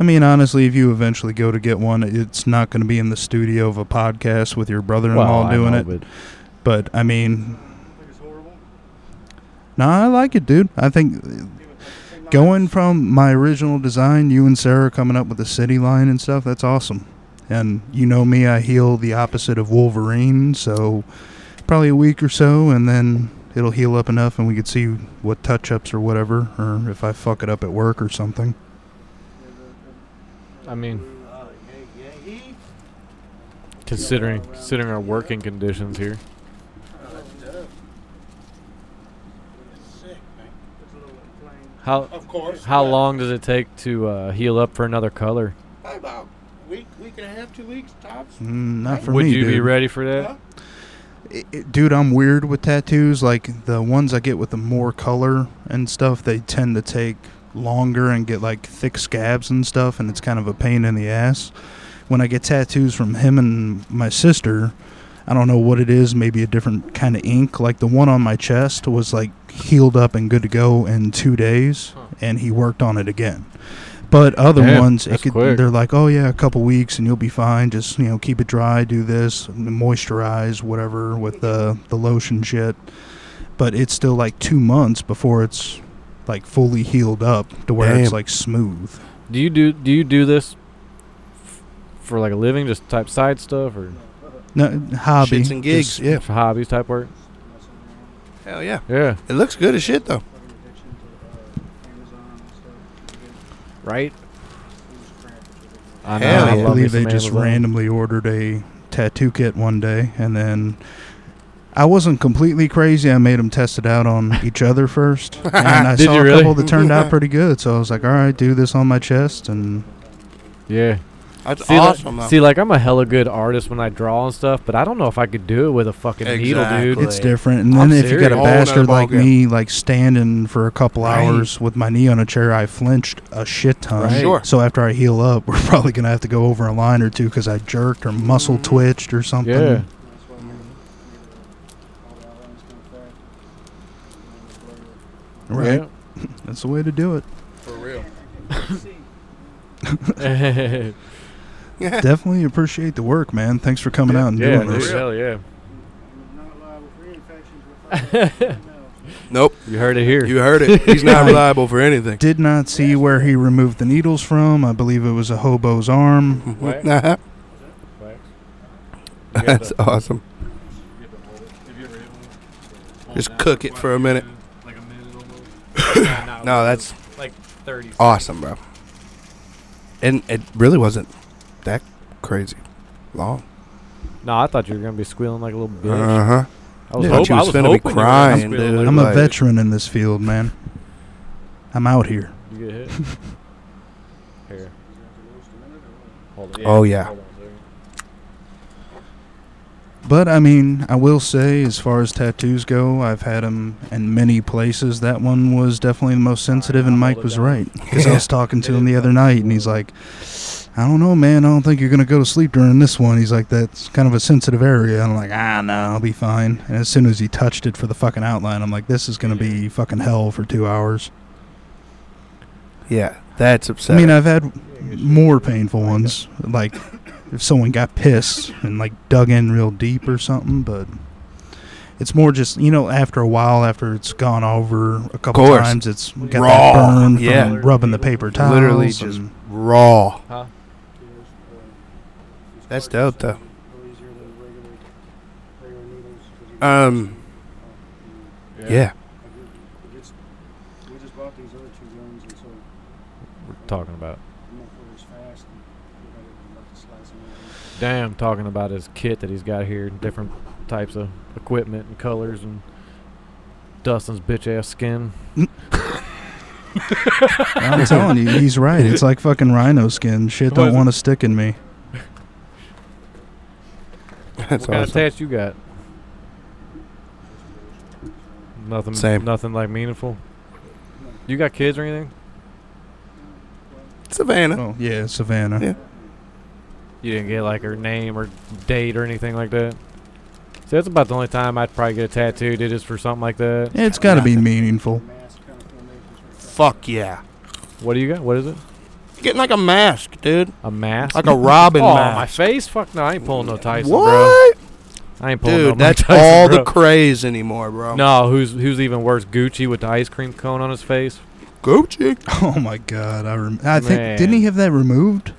I mean, honestly, if you eventually go to get one, it's not going to be in the studio of a podcast with your brother-in-law Well, doing know, it. but But I mean, I think it's horrible. no, I like it, dude. I think going from my original design, you and Sarah coming up with the city line and stuff, that's awesome. And you know me, I heal the opposite of Wolverine, so probably a week or so, and then it'll heal up enough, and we could see what touch-ups or whatever, or if I fuck it up at work or something. I mean, considering considering our working conditions here. It's a little inflamed. How Of course. how yeah. long does it take to uh, heal up for another color? About week, week and a half, two weeks tops. Mm, not for Would me, you dude. be ready for that? Huh? I- I- dude, I'm weird with tattoos. Like the ones I get with the more color and stuff, they tend to take longer and get like thick scabs and stuff, and it's kind of a pain in the ass. When I get tattoos from him and my sister, I don't know what it is. Maybe a different kind of ink. Like the one on my chest was like healed up and good to go in two days, Huh. and he worked on it again. But other Damn, ones, it could, quick. they're like, oh yeah, a couple weeks and you'll be fine. Just you know, keep it dry, do this, moisturize, whatever with the the lotion shit. But it's still like two months before it's like fully healed up to where it's like smooth. Do you do do you do this f- for like a living, just type side stuff or No hobby, Shits and gigs. just- Yeah. for hobbies type work? Hell yeah. Yeah, It looks good as shit though. Right. I Hell I yeah. I believe they just Amazon. randomly ordered a tattoo kit one day, and then I wasn't completely crazy. I made them test it out on each other first, and I Did saw you a really? couple that turned out pretty good. So I was like, "All right, do this on my chest," and Yeah, That's See, like- awesome. though. see, like I'm a hella good artist when I draw and stuff, but I don't know if I could do it with a fucking needle, dude. Exactly. It's different. And I'm then if you got a serious. Whole nother bastard like ballgame. me, like standing for a couple Right. hours with my knee on a chair, I flinched a shit ton. Right. Sure. So after I heal up, we're probably gonna have to go over a line or two because I jerked or muscle Mhm. twitched or something. Yeah. That's why I'm all the outlines come fast. Right. That's the way to do it. For real. Yeah. Definitely appreciate the work, man. Thanks for coming out and yeah, doing this. hell yeah. We're not liable for any infections. We're fine. Nope. You heard it here. You heard it. He's not reliable for anything. Did not see where he removed the needles from. I believe it was a hobo's arm. Mm-hmm. Wax? Nah, Wax? That's awesome. Just cook it for a minute. Like a minute almost. No, that's like 30 awesome, bro. And it really wasn't that crazy long. No, I thought you were gonna be squealing like a little bitch. Uh huh. I was Yeah. Thought hoping you I was was finna be hoping you were crying, squealing dude. like I'm a a Like- veteran in this field, man. I'm out here. You get hit. Here. Hold it. Oh, yeah. Hold on a second. But I mean, I will say, as far as tattoos go, I've had them in many places. That one was definitely the most sensitive, and Mike was right. Because I was talking to him the other night, and he's like, "I don't know, man. I don't think you're gonna go to sleep during this one." He's like, "That's kind of a sensitive area." I'm like, "Ah, no, I'll be fine." And as soon as he touched it for the fucking outline, I'm like, "This is gonna be fucking hell for two hours." Yeah, that's upsetting. I mean, I've had more painful ones, like if someone got pissed and like dug in real deep or something. But it's more just you know after a while, after it's gone over a couple Course. times, it's got Raw, that burn yeah. from rubbing the paper towels. Literally just raw. Huh? That's dope, though. than regular, regular needles. 'cause you- Um, yeah. It gets- We just bought these other two guns, and so We're talking about. I'm not for as fast. And we got it like to slice them open. Damn, talking about his kit that he's got here, different types of equipment and colors, and Dustin's bitch ass skin. I'm telling you, he's right. It's like fucking rhino skin. Shit don't want to stick in me. That's what kind of awesome. tats you got? Nothing. Same. Nothing like meaningful. You got kids or anything? Savannah. Oh yeah, Savannah. Yeah. You didn't get like her name or date or anything like that. See, that's about the only time I'd probably get a tattoo. Did is for something like that. It's got to be meaningful. Mask kind of formations. Fuck yeah. What do you got? What is it? Getting like a mask, dude. A mask? Like a Robin oh, mask. my face? Fuck no, I ain't pulling no Tyson, bro. what? I ain't pulling no Dude, Mike that's Tyson, all bro. the craze anymore, bro. No, who's who's even worse? Gucci with the ice cream cone on his face. Gucci. Oh my god, I rem- I think didn't he have that removed?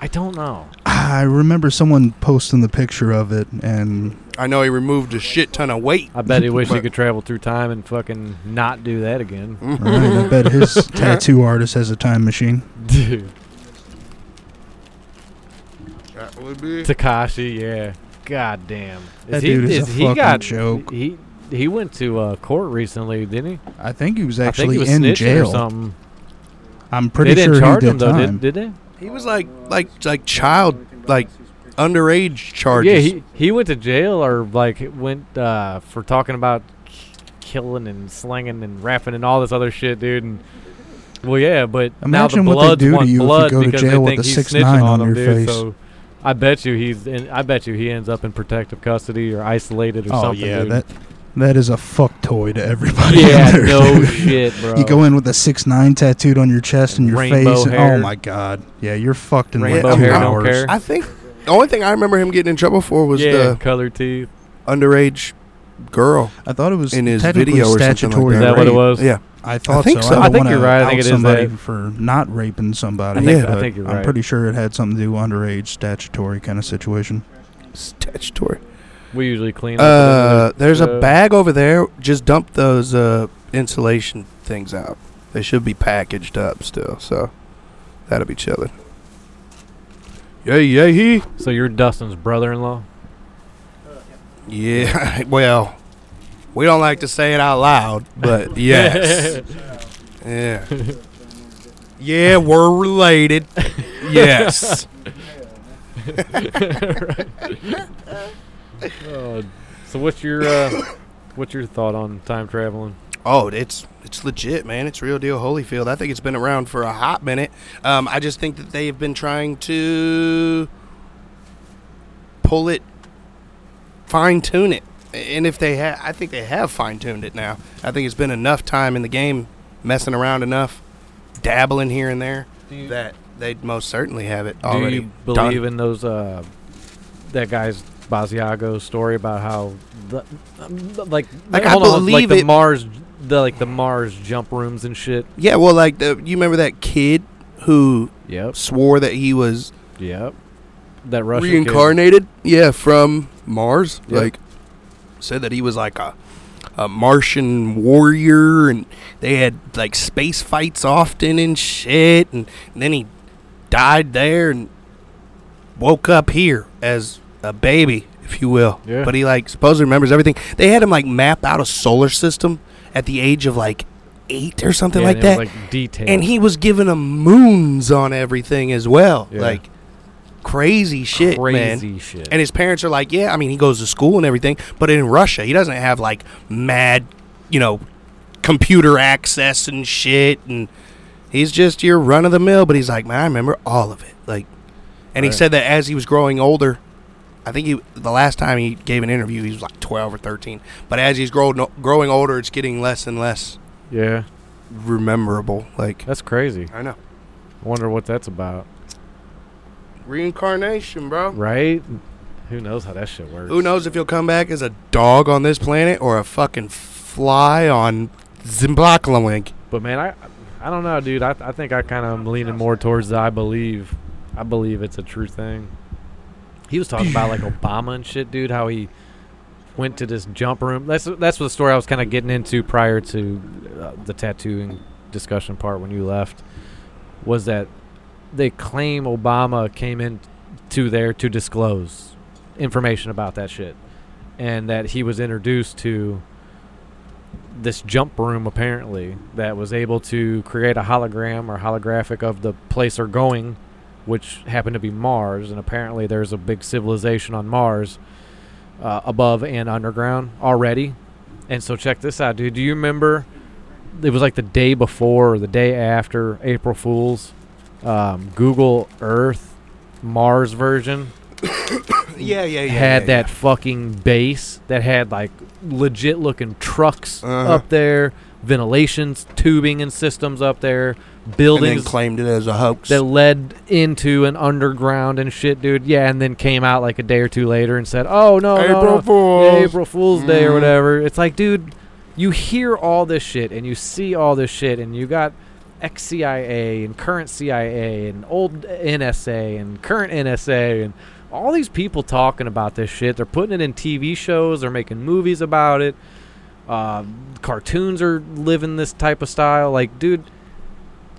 I don't know. I remember someone posting the picture of it, and I know he removed a shit ton of weight. I bet he wish he could travel through time and fucking not do that again. right, I bet his tattoo artist has a time machine. Dude, That would be. Tekashi, yeah. God damn. That dude is a he fucking got joke. He he went to uh, court recently, didn't he? I think he was I think actually he was in jail. or something. I'm pretty they didn't sure he charge did him though, time. did, did they? He was like, like, like child, like underage charges. Yeah, he he went to jail or like went uh, for talking about k- killing and slinging and rapping and all this other shit, dude. And well, yeah, but Imagine now the what they bloods do to want you if you blood go to because jail they with think a he's 6'9" snitching on them, your dude. face. So I bet you he's in. I bet you he ends up in protective custody or isolated or oh something. yeah, dude. that that is a fuck toy to everybody. yeah, there, no dude. shit, bro. You go in with a six nine tattooed on your chest and your Rainbow face. and- oh my god, yeah, you're fucked in Rainbow like two hair, hours. I think the only thing I remember him getting in trouble for was yeah, the color teeth. underage girl. I thought it was In his video or something like statutory Is that what it was? Yeah. I thought think so. so. I, I think wanna you're right. I think it is somebody that. for not raping somebody. I think, yeah, I think you're right. I'm pretty sure it had something to do with underage statutory kind of situation. Statutory. We usually clean. up Uh, the- there's a bag over there. Just dump those uh, insulation things out. They should be packaged up still, so that'll be chilling. Yay, yay, he. So you're Dustin's brother-in-law. Yeah, well, we don't like to say it out loud, but yes. yeah. Yeah, we're related. Yes. Oh, so what's your uh, what's your thought on time traveling? Oh, it's it's legit, man. It's real deal Holyfield. I think it's been around for a hot minute. Um, I just think that they've been trying to pull it, fine tune it, and if they have, I think they have fine tuned it now. I think it's been enough time in the game, messing around enough, dabbling here and there, that they'd most certainly have it Do already you believe done. in those uh, that guy's Basiago story about how the, like Like, I hold on, like believe the it- Mars the like the Mars jump rooms and shit. Yeah, well, like the, you remember that kid who Yep. swore that he was Yep. That Russian kid. reincarnated yeah from mars Yep. like said that he was like a, a martian warrior and they had like space fights often and shit and, then he died there and woke up here as a baby if you will Yeah. but he like supposedly remembers everything they had him like map out a solar system at the age of like eight or something Yeah, like that like detailed. and he was giving them moons on everything as well Yeah. like crazy shit man crazy shit. and his parents are like, yeah, I mean, he goes to school and everything, but in Russia, he doesn't have like mad, you know, computer access and shit. And he's just your run of the mill, but he's like, man, I remember all of it. Like, and he said that as he was growing older, I think he, the last time he gave an interview, he was like 12 or 13. But as he's growing, growing older, it's getting less and less yeah, rememberable. Like, that's crazy. I know. I wonder what that's about. Reincarnation, bro. Right? Who knows how that shit works? Who knows if you'll come back as a dog on this planet or a fucking fly on Zimbabwe? But man, I I don't know, dude. I I think I kind of am leaning more towards the I believe. I believe it's a true thing. He was talking about like Obama and shit, dude. How he went to this jump room. That's that's the story I was kind of getting into prior to uh, the tattooing discussion part when you left. Was that they claim Obama came in to there to disclose information about that shit, and that he was introduced to this jump room apparently that was able to create a hologram or holographic of the place they're going, which happened to be Mars. And apparently, there's a big civilization on Mars, uh, above and underground already. And so, check this out, dude. Do you remember? It was like the day before or the day after April Fools. Um, Google Earth Mars version Yeah, yeah, yeah. had yeah, that fucking base that had like legit looking trucks Uh-huh. up there, ventilations, tubing and systems up there, yeah. And then buildings claimed it as a hoax. that led into an underground and shit, dude. Yeah, and then came out like a day or two later and said, "Oh no, no, April no. Fools. Yeah, April Fool's Day or Mhm. whatever." It's like, dude, you hear all this shit and you see all this shit, and you got ex CIA and current CIA and old NSA and current NSA and all these people talking about this shit. They're putting it in TV shows. They're making movies about it. Uh, cartoons are living this type of style. Like, dude,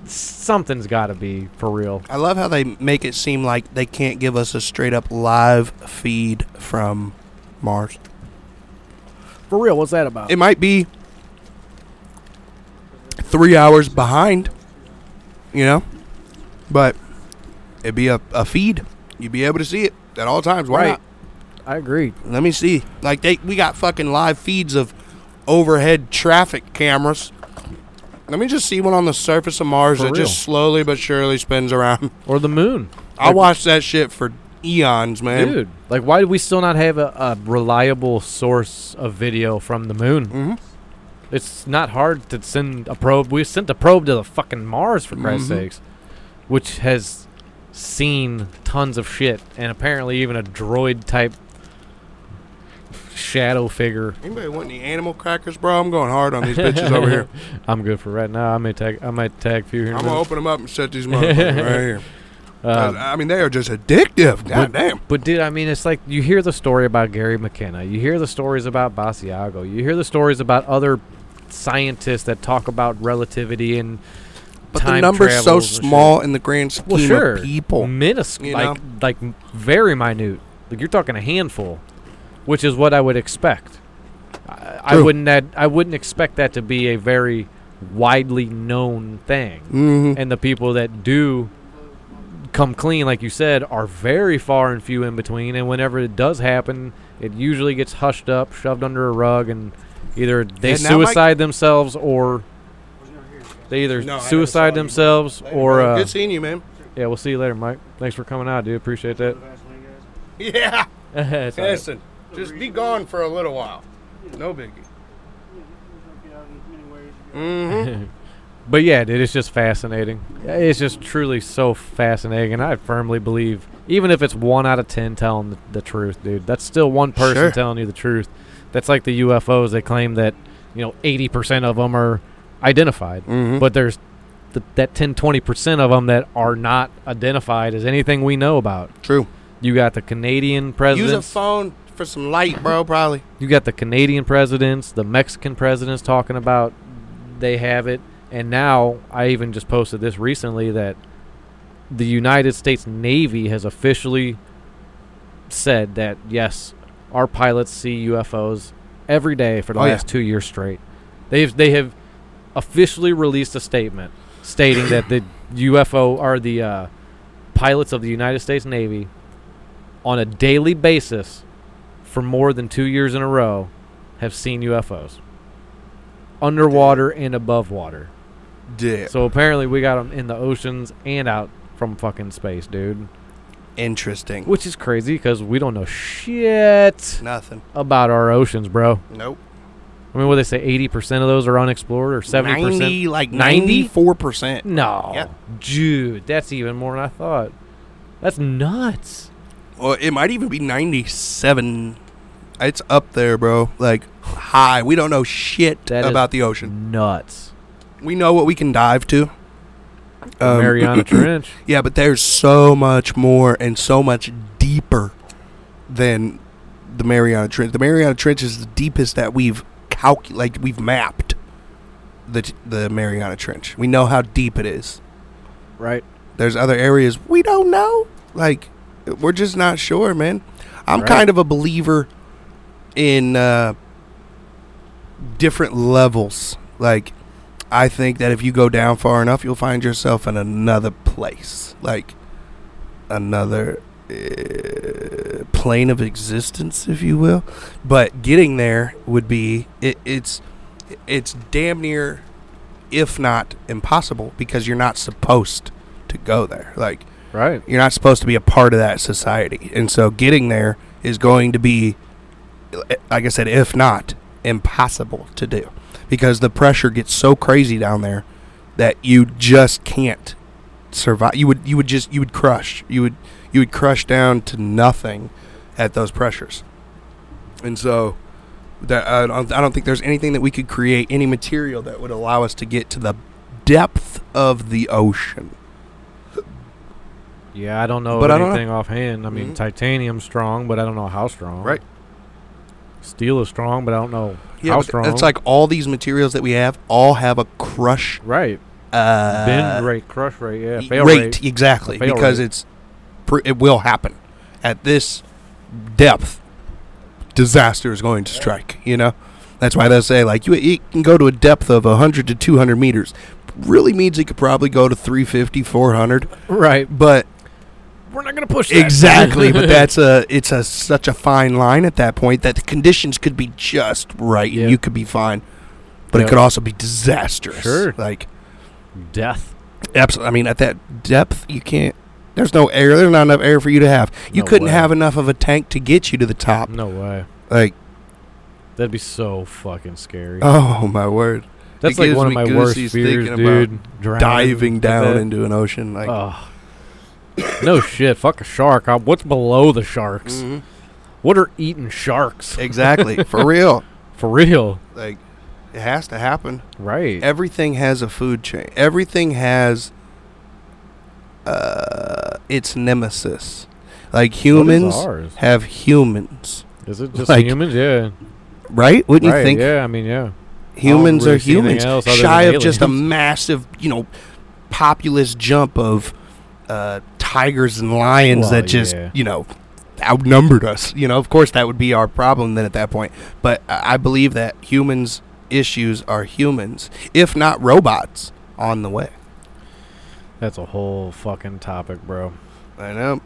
something's got to be for real. I love how they make it seem like they can't give us a straight up live feed from Mars. For real, what's that about? It might be three hours behind, you know, but it'd be a, a feed. You'd be able to see it at all times. Why Right. not? I agree. Let me see. Like they, we got fucking live feeds of overhead traffic cameras. Let me just see one on the surface of Mars For that real. just slowly but surely spins around. Or the moon. I Like- watched that shit for eons, man. Dude, like, why do we still not have a, a reliable source of video from the moon? hmm It's not hard to send a probe. We sent a probe to the fucking Mars, for Christ's Mhm. sakes, which has seen tons of shit, and apparently even a droid type shadow figure. Anybody want any animal crackers, bro? I'm going hard on these bitches over here. I'm good for right now. I may tag. I might tag a few here. I'm gonna open them up and set these motherfuckers right here. Um, I mean, they are just addictive. God damn. But dude, I mean, it's like you hear the story about Gary McKinnon, you hear the stories about Basiago, you hear the stories about other scientists that talk about relativity and But the number's so small in the grand scheme Well, sure, of people. minuscule, you like like very minute. Like you're talking a handful, which is what I would expect. I, I wouldn't that I wouldn't expect that to be a very widely known thing hmm and the people that do come clean, like you said, are very far and few in between. And whenever it does happen, it usually gets hushed up, shoved under a rug, and either they suicide themselves or they either No, suicide themselves Later, or uh, good seeing you, man. yeah. We'll see you later, Mike. Thanks for coming out, dude. Appreciate that. Yeah. It's all right. Listen, just be gone for a little while. No biggie. Mm-hmm. But yeah, dude, it's just fascinating. It's just truly so fascinating, and I firmly believe, even if it's one out of ten telling the, the truth, dude, that's still one person Sure. telling you the truth. That's like the UFOs. They claim that you know eighty percent of them are identified, Mm-hmm. but there's th- that 10 20 percent of them that are not identified as anything we know about. True. You got the Canadian president. Use a phone for some light, bro. Probably. You got the Canadian presidents, the Mexican presidents talking about they have it. And now I even just posted this recently that the United States Navy has officially said that yes, our pilots see UFOs every day for the Oh, yeah. last 2 years straight. They've they have officially released a statement stating that the UFO are the uh, pilots of the United States Navy on a daily basis for more than two years in a row have seen UFOs underwater and above water. Yeah. So apparently we got them in the oceans and out from fucking space, dude. Interesting. Which is crazy because we don't know shit Nothing. about our oceans, bro. Nope. I mean, what they say, eighty percent of those are unexplored, or seventy 90, percent. like ninety-four percent. No, Yeah. dude, that's even more than I thought. That's nuts. Well, it might even be ninety-seven. It's up there, bro. Like high. We don't know shit That is about the ocean. Nuts. We know what we can dive to. Um, Mariana Trench. Yeah, but there's so much more and so much deeper than the Mariana Trench. The Mariana Trench is the deepest that we've like we've mapped the t- the Mariana Trench. We know how deep it is. Right. There's other areas we don't know. Like we're just not sure, man. I'm Right. kind of a believer in uh, different levels. Like I think that if you go down far enough, you'll find yourself in another place, like another uh, plane of existence, if you will. But getting there would be it, it's it's damn near, if not impossible, because you're not supposed to go there. Like Right. you're not supposed to be a part of that society, and so getting there is going to be, like I said, if not impossible to do, because the pressure gets so crazy down there that you just can't survive. You would you would just you would crush. You would you would crush down to nothing at those pressures, and so. That I don't, I don't think there's anything that we could create any material that would allow us to get to the depth of the ocean. Yeah, I don't know But I don't know. anything offhand. I mean, Mhm. titanium's strong, but I don't know how strong. Right. Steel is strong, but I don't know Yeah, how strong. it's like all these materials that we have all have a crush right. uh, Bend rate, crush rate, yeah, fail rate, rate. exactly Fail because rate. it's pr- it will happen at this depth. Disaster is going to strike. You know, that's why they say like you, you can go to a depth of 100 to 200 meters. Really means it could probably go to 350, 400, Right. but We're not gonna push that. exactly. but that's a it's a such a fine line at that point that the conditions could be just right Yeah. and you could be fine, but Yeah. it could also be disastrous. Sure. like. death. Absolutely. I mean, at that depth, you can't. There's no air. There's not enough air for you to have. You No couldn't way. have enough of a tank to get you to the top. No way. Like, That'd be so fucking scary. oh my word! That's it like one of my worst fears, dude. Drowning Diving down into an ocean, like. Ugh. No shit. Fuck a shark. Uh, What's below the sharks? Mhm. What are eating sharks? Exactly, for real. For real. Like, it has to happen. Right. Everything has a food chain. Everything has uh, its nemesis. Like humans have humans, Is it just like, humans? Yeah. right? Wouldn't right. you think? Yeah. I mean, yeah. humans really are humans shy of just a massive you know populous jump of uh, tigers and lions Well, that just yeah. you know outnumbered us you know of course that would be our problem then at that point but i believe that humans issues are humans if not robots on the way That's a whole fucking topic, bro. I know.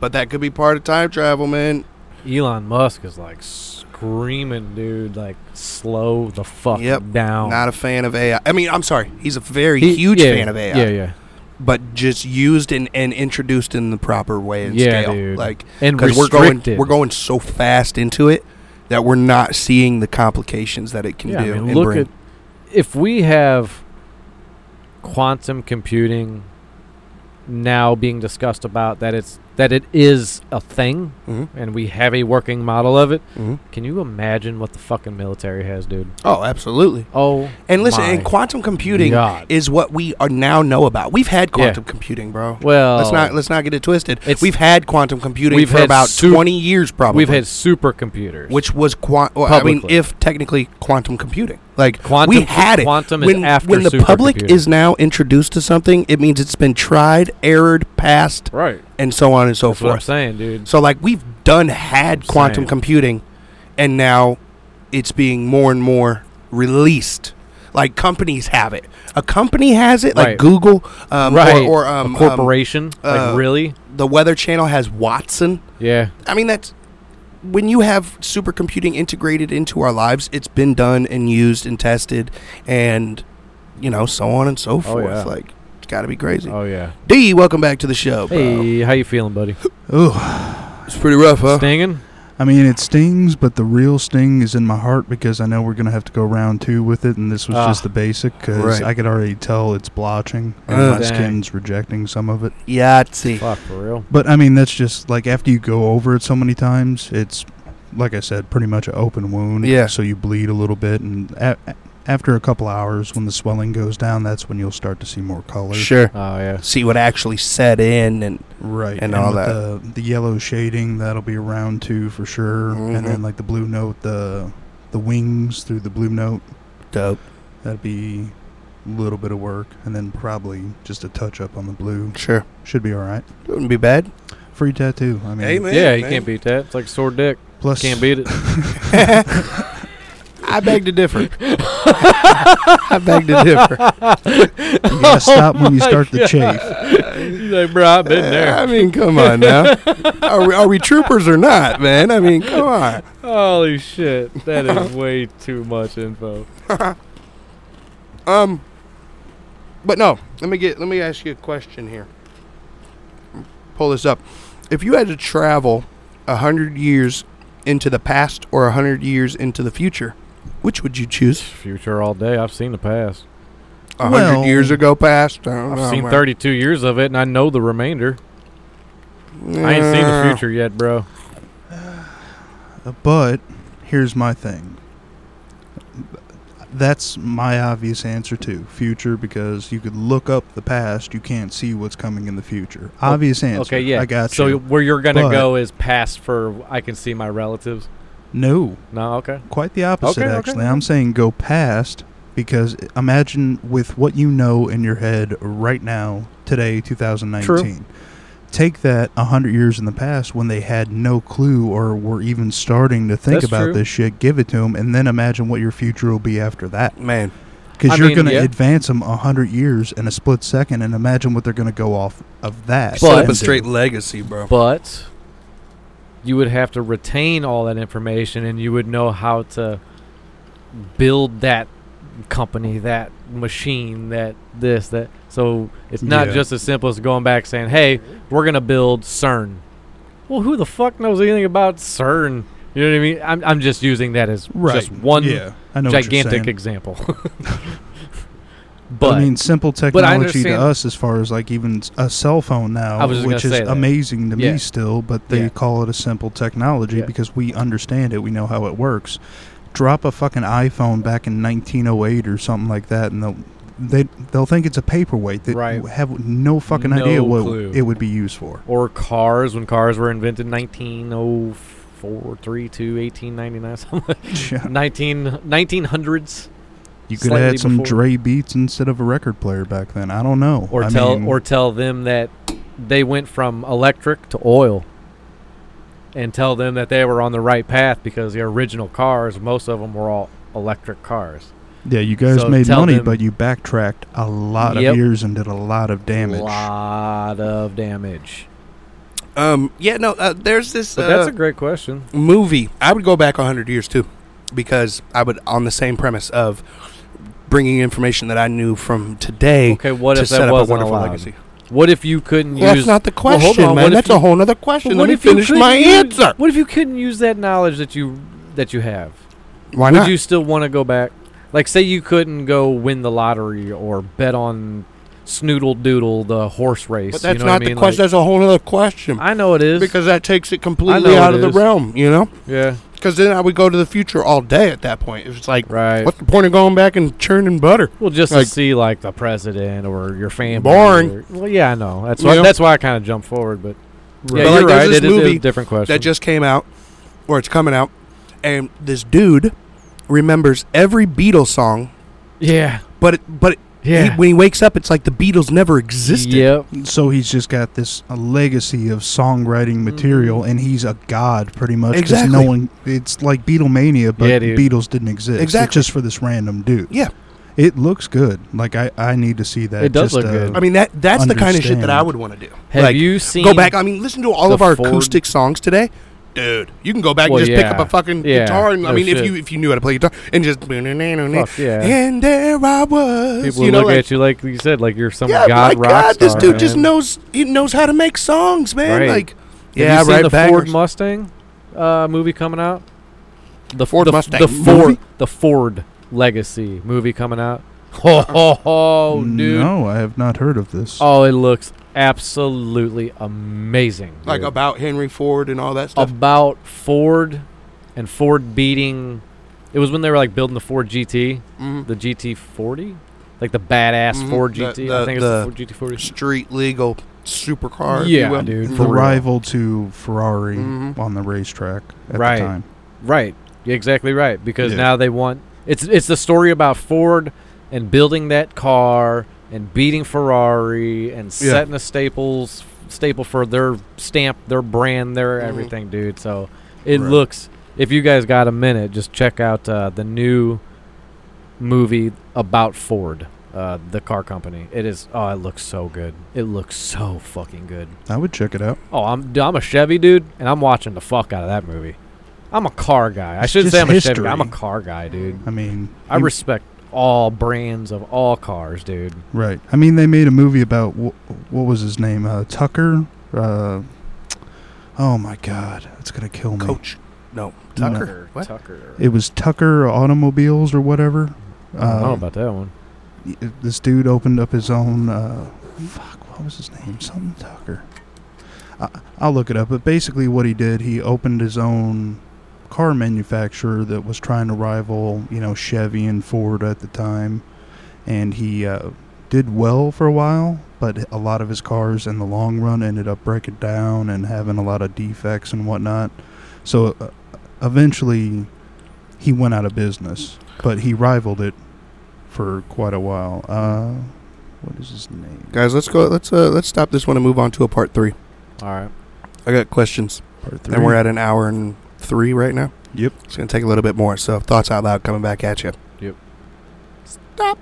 But that could be part of time travel, man. Elon Musk is like screaming, dude, like slow the fuck Yep. down. Not a fan of AI. I mean, I'm sorry. He's a very He- huge yeah, fan of AI. Yeah, yeah. But just used and, and introduced in the proper way and Yeah, scale. dude. Like And because we're going we're going so fast into it that we're not seeing the complications that it can yeah, do. I mean, and look bring. at if we have quantum computing now being discussed about that it's that it is a thing Mhm, and we have a working model of it. mhm. Can you imagine what the fucking military has, dude? Oh, absolutely. Oh, And listen, and quantum computing God. is what we are now know about. We've had Yeah. quantum computing, bro. well, let's not let's not get it twisted. We've had quantum computing We've for had about sup- twenty years, probably. we've had supercomputers, which was quant. Well, I mean, if technically quantum computing, like quantum we had it. Quantum when is after when the public is now introduced to something, it means it's been tried, errored, passed, right. And so on and so That's what I'm forth. saying, dude. So like we've done had I'm quantum saying. computing, and now it's being more and more released. Like companies have it. A company has it, like Right. Google, um, right. or, or um, a corporation, uh, like really? um, the Weather Channel has Watson. Yeah. I mean, that's when you have supercomputing integrated into our lives. It's been done and used and tested, and you know, so on and so Oh, forth. yeah. Like got to be crazy. Oh yeah. D, welcome back to the show, bro. Hey, how you feeling, buddy? Ooh, It's pretty rough, huh? Stinging? I mean, it stings, but the real sting is in my heart because I know we're gonna have to go round two with it, and this was Ah. just the basic because Right. I could already tell it's blotching and Uh. my Dang. skin's rejecting some of it. yeah Yahtzee. Fuck for real. But I mean, that's just like after you go over it so many times, it's like I said, pretty much an open wound. Yeah. So you bleed a little bit, and a- a- after a couple hours, when the swelling goes down, that's when you'll start to see more color. Sure. Oh yeah. See what actually set in, and Right. And all that. The, the yellow shading that'll be around two for sure, Mhm. and then like the blue note, the the wings through the blue note. dope. That'd be a little bit of work, and then probably just a touch up on the blue. Sure, Should be all right. wouldn't be bad. Free tattoo. I mean, Hey, man. yeah, you can't beat that. It's like a sore dick. plus Can't beat it. I beg to differ. I beg to differ. you gotta stop when you start to chafe. He's like, bro, I've been there. I mean, come on now. Are we, are we troopers or not, man? I mean, come on. Holy shit. That is way too much info. Um, but no. Let me get. Let me ask you a question here. Pull this up. If you had to travel a hundred years into the past or a hundred years into the future, which would you choose? Future all day. I've seen the past. A hundred Well, years ago, past. I don't I've know, seen man. 32 years of it, and I know the remainder. I ain't seen the Yeah. future yet, bro. Uh, But here's my thing. That's my obvious answer too. Future, because you could look up the past, you can't see what's coming in the future. Obvious answer. Okay, yeah. I got you. so you. where you're gonna But- go is past for I can see my relatives. No, No, okay. quite the opposite. Okay, okay, actually, okay. I'm saying go past because imagine with what you know in your head right now, today, 2019. Take that a hundred years in the past when they had no clue or were even starting to think That's about true. this shit. Give it to them, and then imagine what your future will be after that. Man, Because you're going to yeah. advance them a hundred years in a split second, and imagine what they're going to go off of that. But- set up a straight legacy, bro. But you would have to retain all that information, and you would know how to build that company, that machine, that this, that. So it's not Yeah. just as simple as going back saying, "Hey, we're gonna build CERN." Well, who the fuck knows anything about CERN? You know what I mean? I'm I'm just using that as right? just one yeah, I know what you're gigantic example. But I mean, simple technology to us, as far as like even a cell phone now, I was just which is that. amazing to Yeah. me still, but they Yeah. call it a simple technology Yeah. because we understand it, we know how it works. Drop a fucking iPhone back in 1908 or something like that, and they'll they they'll think it's a paperweight. They Right. have no fucking No idea what clue. it would be used for. or cars when cars were invented 1904 3 to 1899 something Yeah. 19 1900s You could Slightly add some before. Dre beats instead of a record player back then. I don't know. or I tell mean, or tell them that they went from electric to oil and tell them that they were on the right path because the original cars most of them were all electric cars yeah, you guys so made money, them- but you backtracked a lot Yep. of years and did a lot of damage. A lot of damage Um, yeah, no, uh, there's this But uh, that's a great question. movie. I would go back 100 years too, because I would on the same premise of bringing information that I knew from today Okay, what to if set that up a wasn't wonderful allowed? legacy. What if you couldn't Well, use? that's not the Well, question, on, man. That's you- a whole other question. What Let me if you finish my use- answer. What if you couldn't use that knowledge that you that you have? Why not? Would you still want to go back? Like, say you couldn't go win the lottery or bet on Snoodle Doodle, the horse race. but that's you know what not I mean? the question. Like, that's a whole other question. I know it is. because that takes it completely out of the realm, you know? yeah, Because then I would go to the future all day at that point. It's like, right. what's the point of going back and churning butter? Well, just Like- to see like the president or your family. Boring. or- well, yeah, I know. That's why. know? That's why I kind of jumped forward. But yeah, But, you're like, right. this It is movie a different question. That just came out, or it's coming out, and this dude remembers every Beatles song, yeah, but it, but it, yeah. he, when he wakes up, it's like the Beatles never existed. Yep. So he's just got this a legacy of songwriting material, and he's a god pretty much. Exactly. No one. It's like Beatlemania, but Yeah. Beatles didn't exist. Exactly. It's just for this random dude. Yeah. It looks good. Like I, I need to see that. It does just, look uh, good. I mean that that's the kind of shit that I would want to do. Have like, you seen? go back? I mean, listen to all of our Ford- acoustic songs today. Dude, you can go back Well, and just pick up a fucking Yeah, guitar, and I no mean, if you if you knew how to play guitar, and just Fuck yeah. and there I was, People you know, look like, at you like you said, like you're some yeah, god my rock God, this star, dude just knows he knows how to make songs, man. Right. Like, Have yeah, you seen right. the bangers. Ford Mustang uh, movie coming out? The Ford the, Mustang the Ford, movie? the Ford Legacy movie coming out. Oh, ho ho, dude! No, I have not heard of this. Oh, it looks absolutely amazing. like about Henry Ford and all that stuff. about Ford and Ford beating. It was when they were like building the Ford GT, Mhm. the GT40, like the badass Mhm. Ford The- GT. the- I think it's the the Ford GT40. Street legal supercar. if Yeah, will. dude, the for real. rival to Ferrari Mhm. on the racetrack at Right. the time. Right, You're exactly right. Because Yeah. now they want it's it's the story about Ford and building that car and beating Ferrari and Yeah. setting a staples staple for their stamp, their brand, their Mhm. everything, dude. So it Right. looks. If you guys got a minute, just check out uh, the new movie about Ford, uh, the car company. It is. Oh, it looks so good. It looks so fucking good. I would check it out. Oh, I'm I'm a Chevy dude, and I'm watching the fuck out of that movie. I'm a car guy. I shouldn't say I'm a Chevy. guy. I'm a car guy, dude. I mean, I respect all brands of all cars, dude. right. I mean, they made a movie about wh- what was his name? Uh, Tucker. Uh, oh my God, it's gonna kill me. Coach. No, No. Tucker. What? Tucker. It was Tucker Automobiles or whatever. I don't know Um, about that one. this dude opened up his own uh, fuck what was his name something tucker I, i'll look it up but basically what he did he opened his own car manufacturer that was trying to rival you know chevy and ford at the time and he uh, did well for a while but a lot of his cars in the long run ended up breaking down and having a lot of defects and whatnot so uh, eventually he went out of business but he rivaled it for quite a while. Uh, what is his name? Guys, let's go. Let's uh, let's stop this one and move on to a part three. All right. I got questions, Part three. and we're at an hour and three right now. Yep. It's gonna take a little bit more. So thoughts out loud coming back at you. Yep. Stop.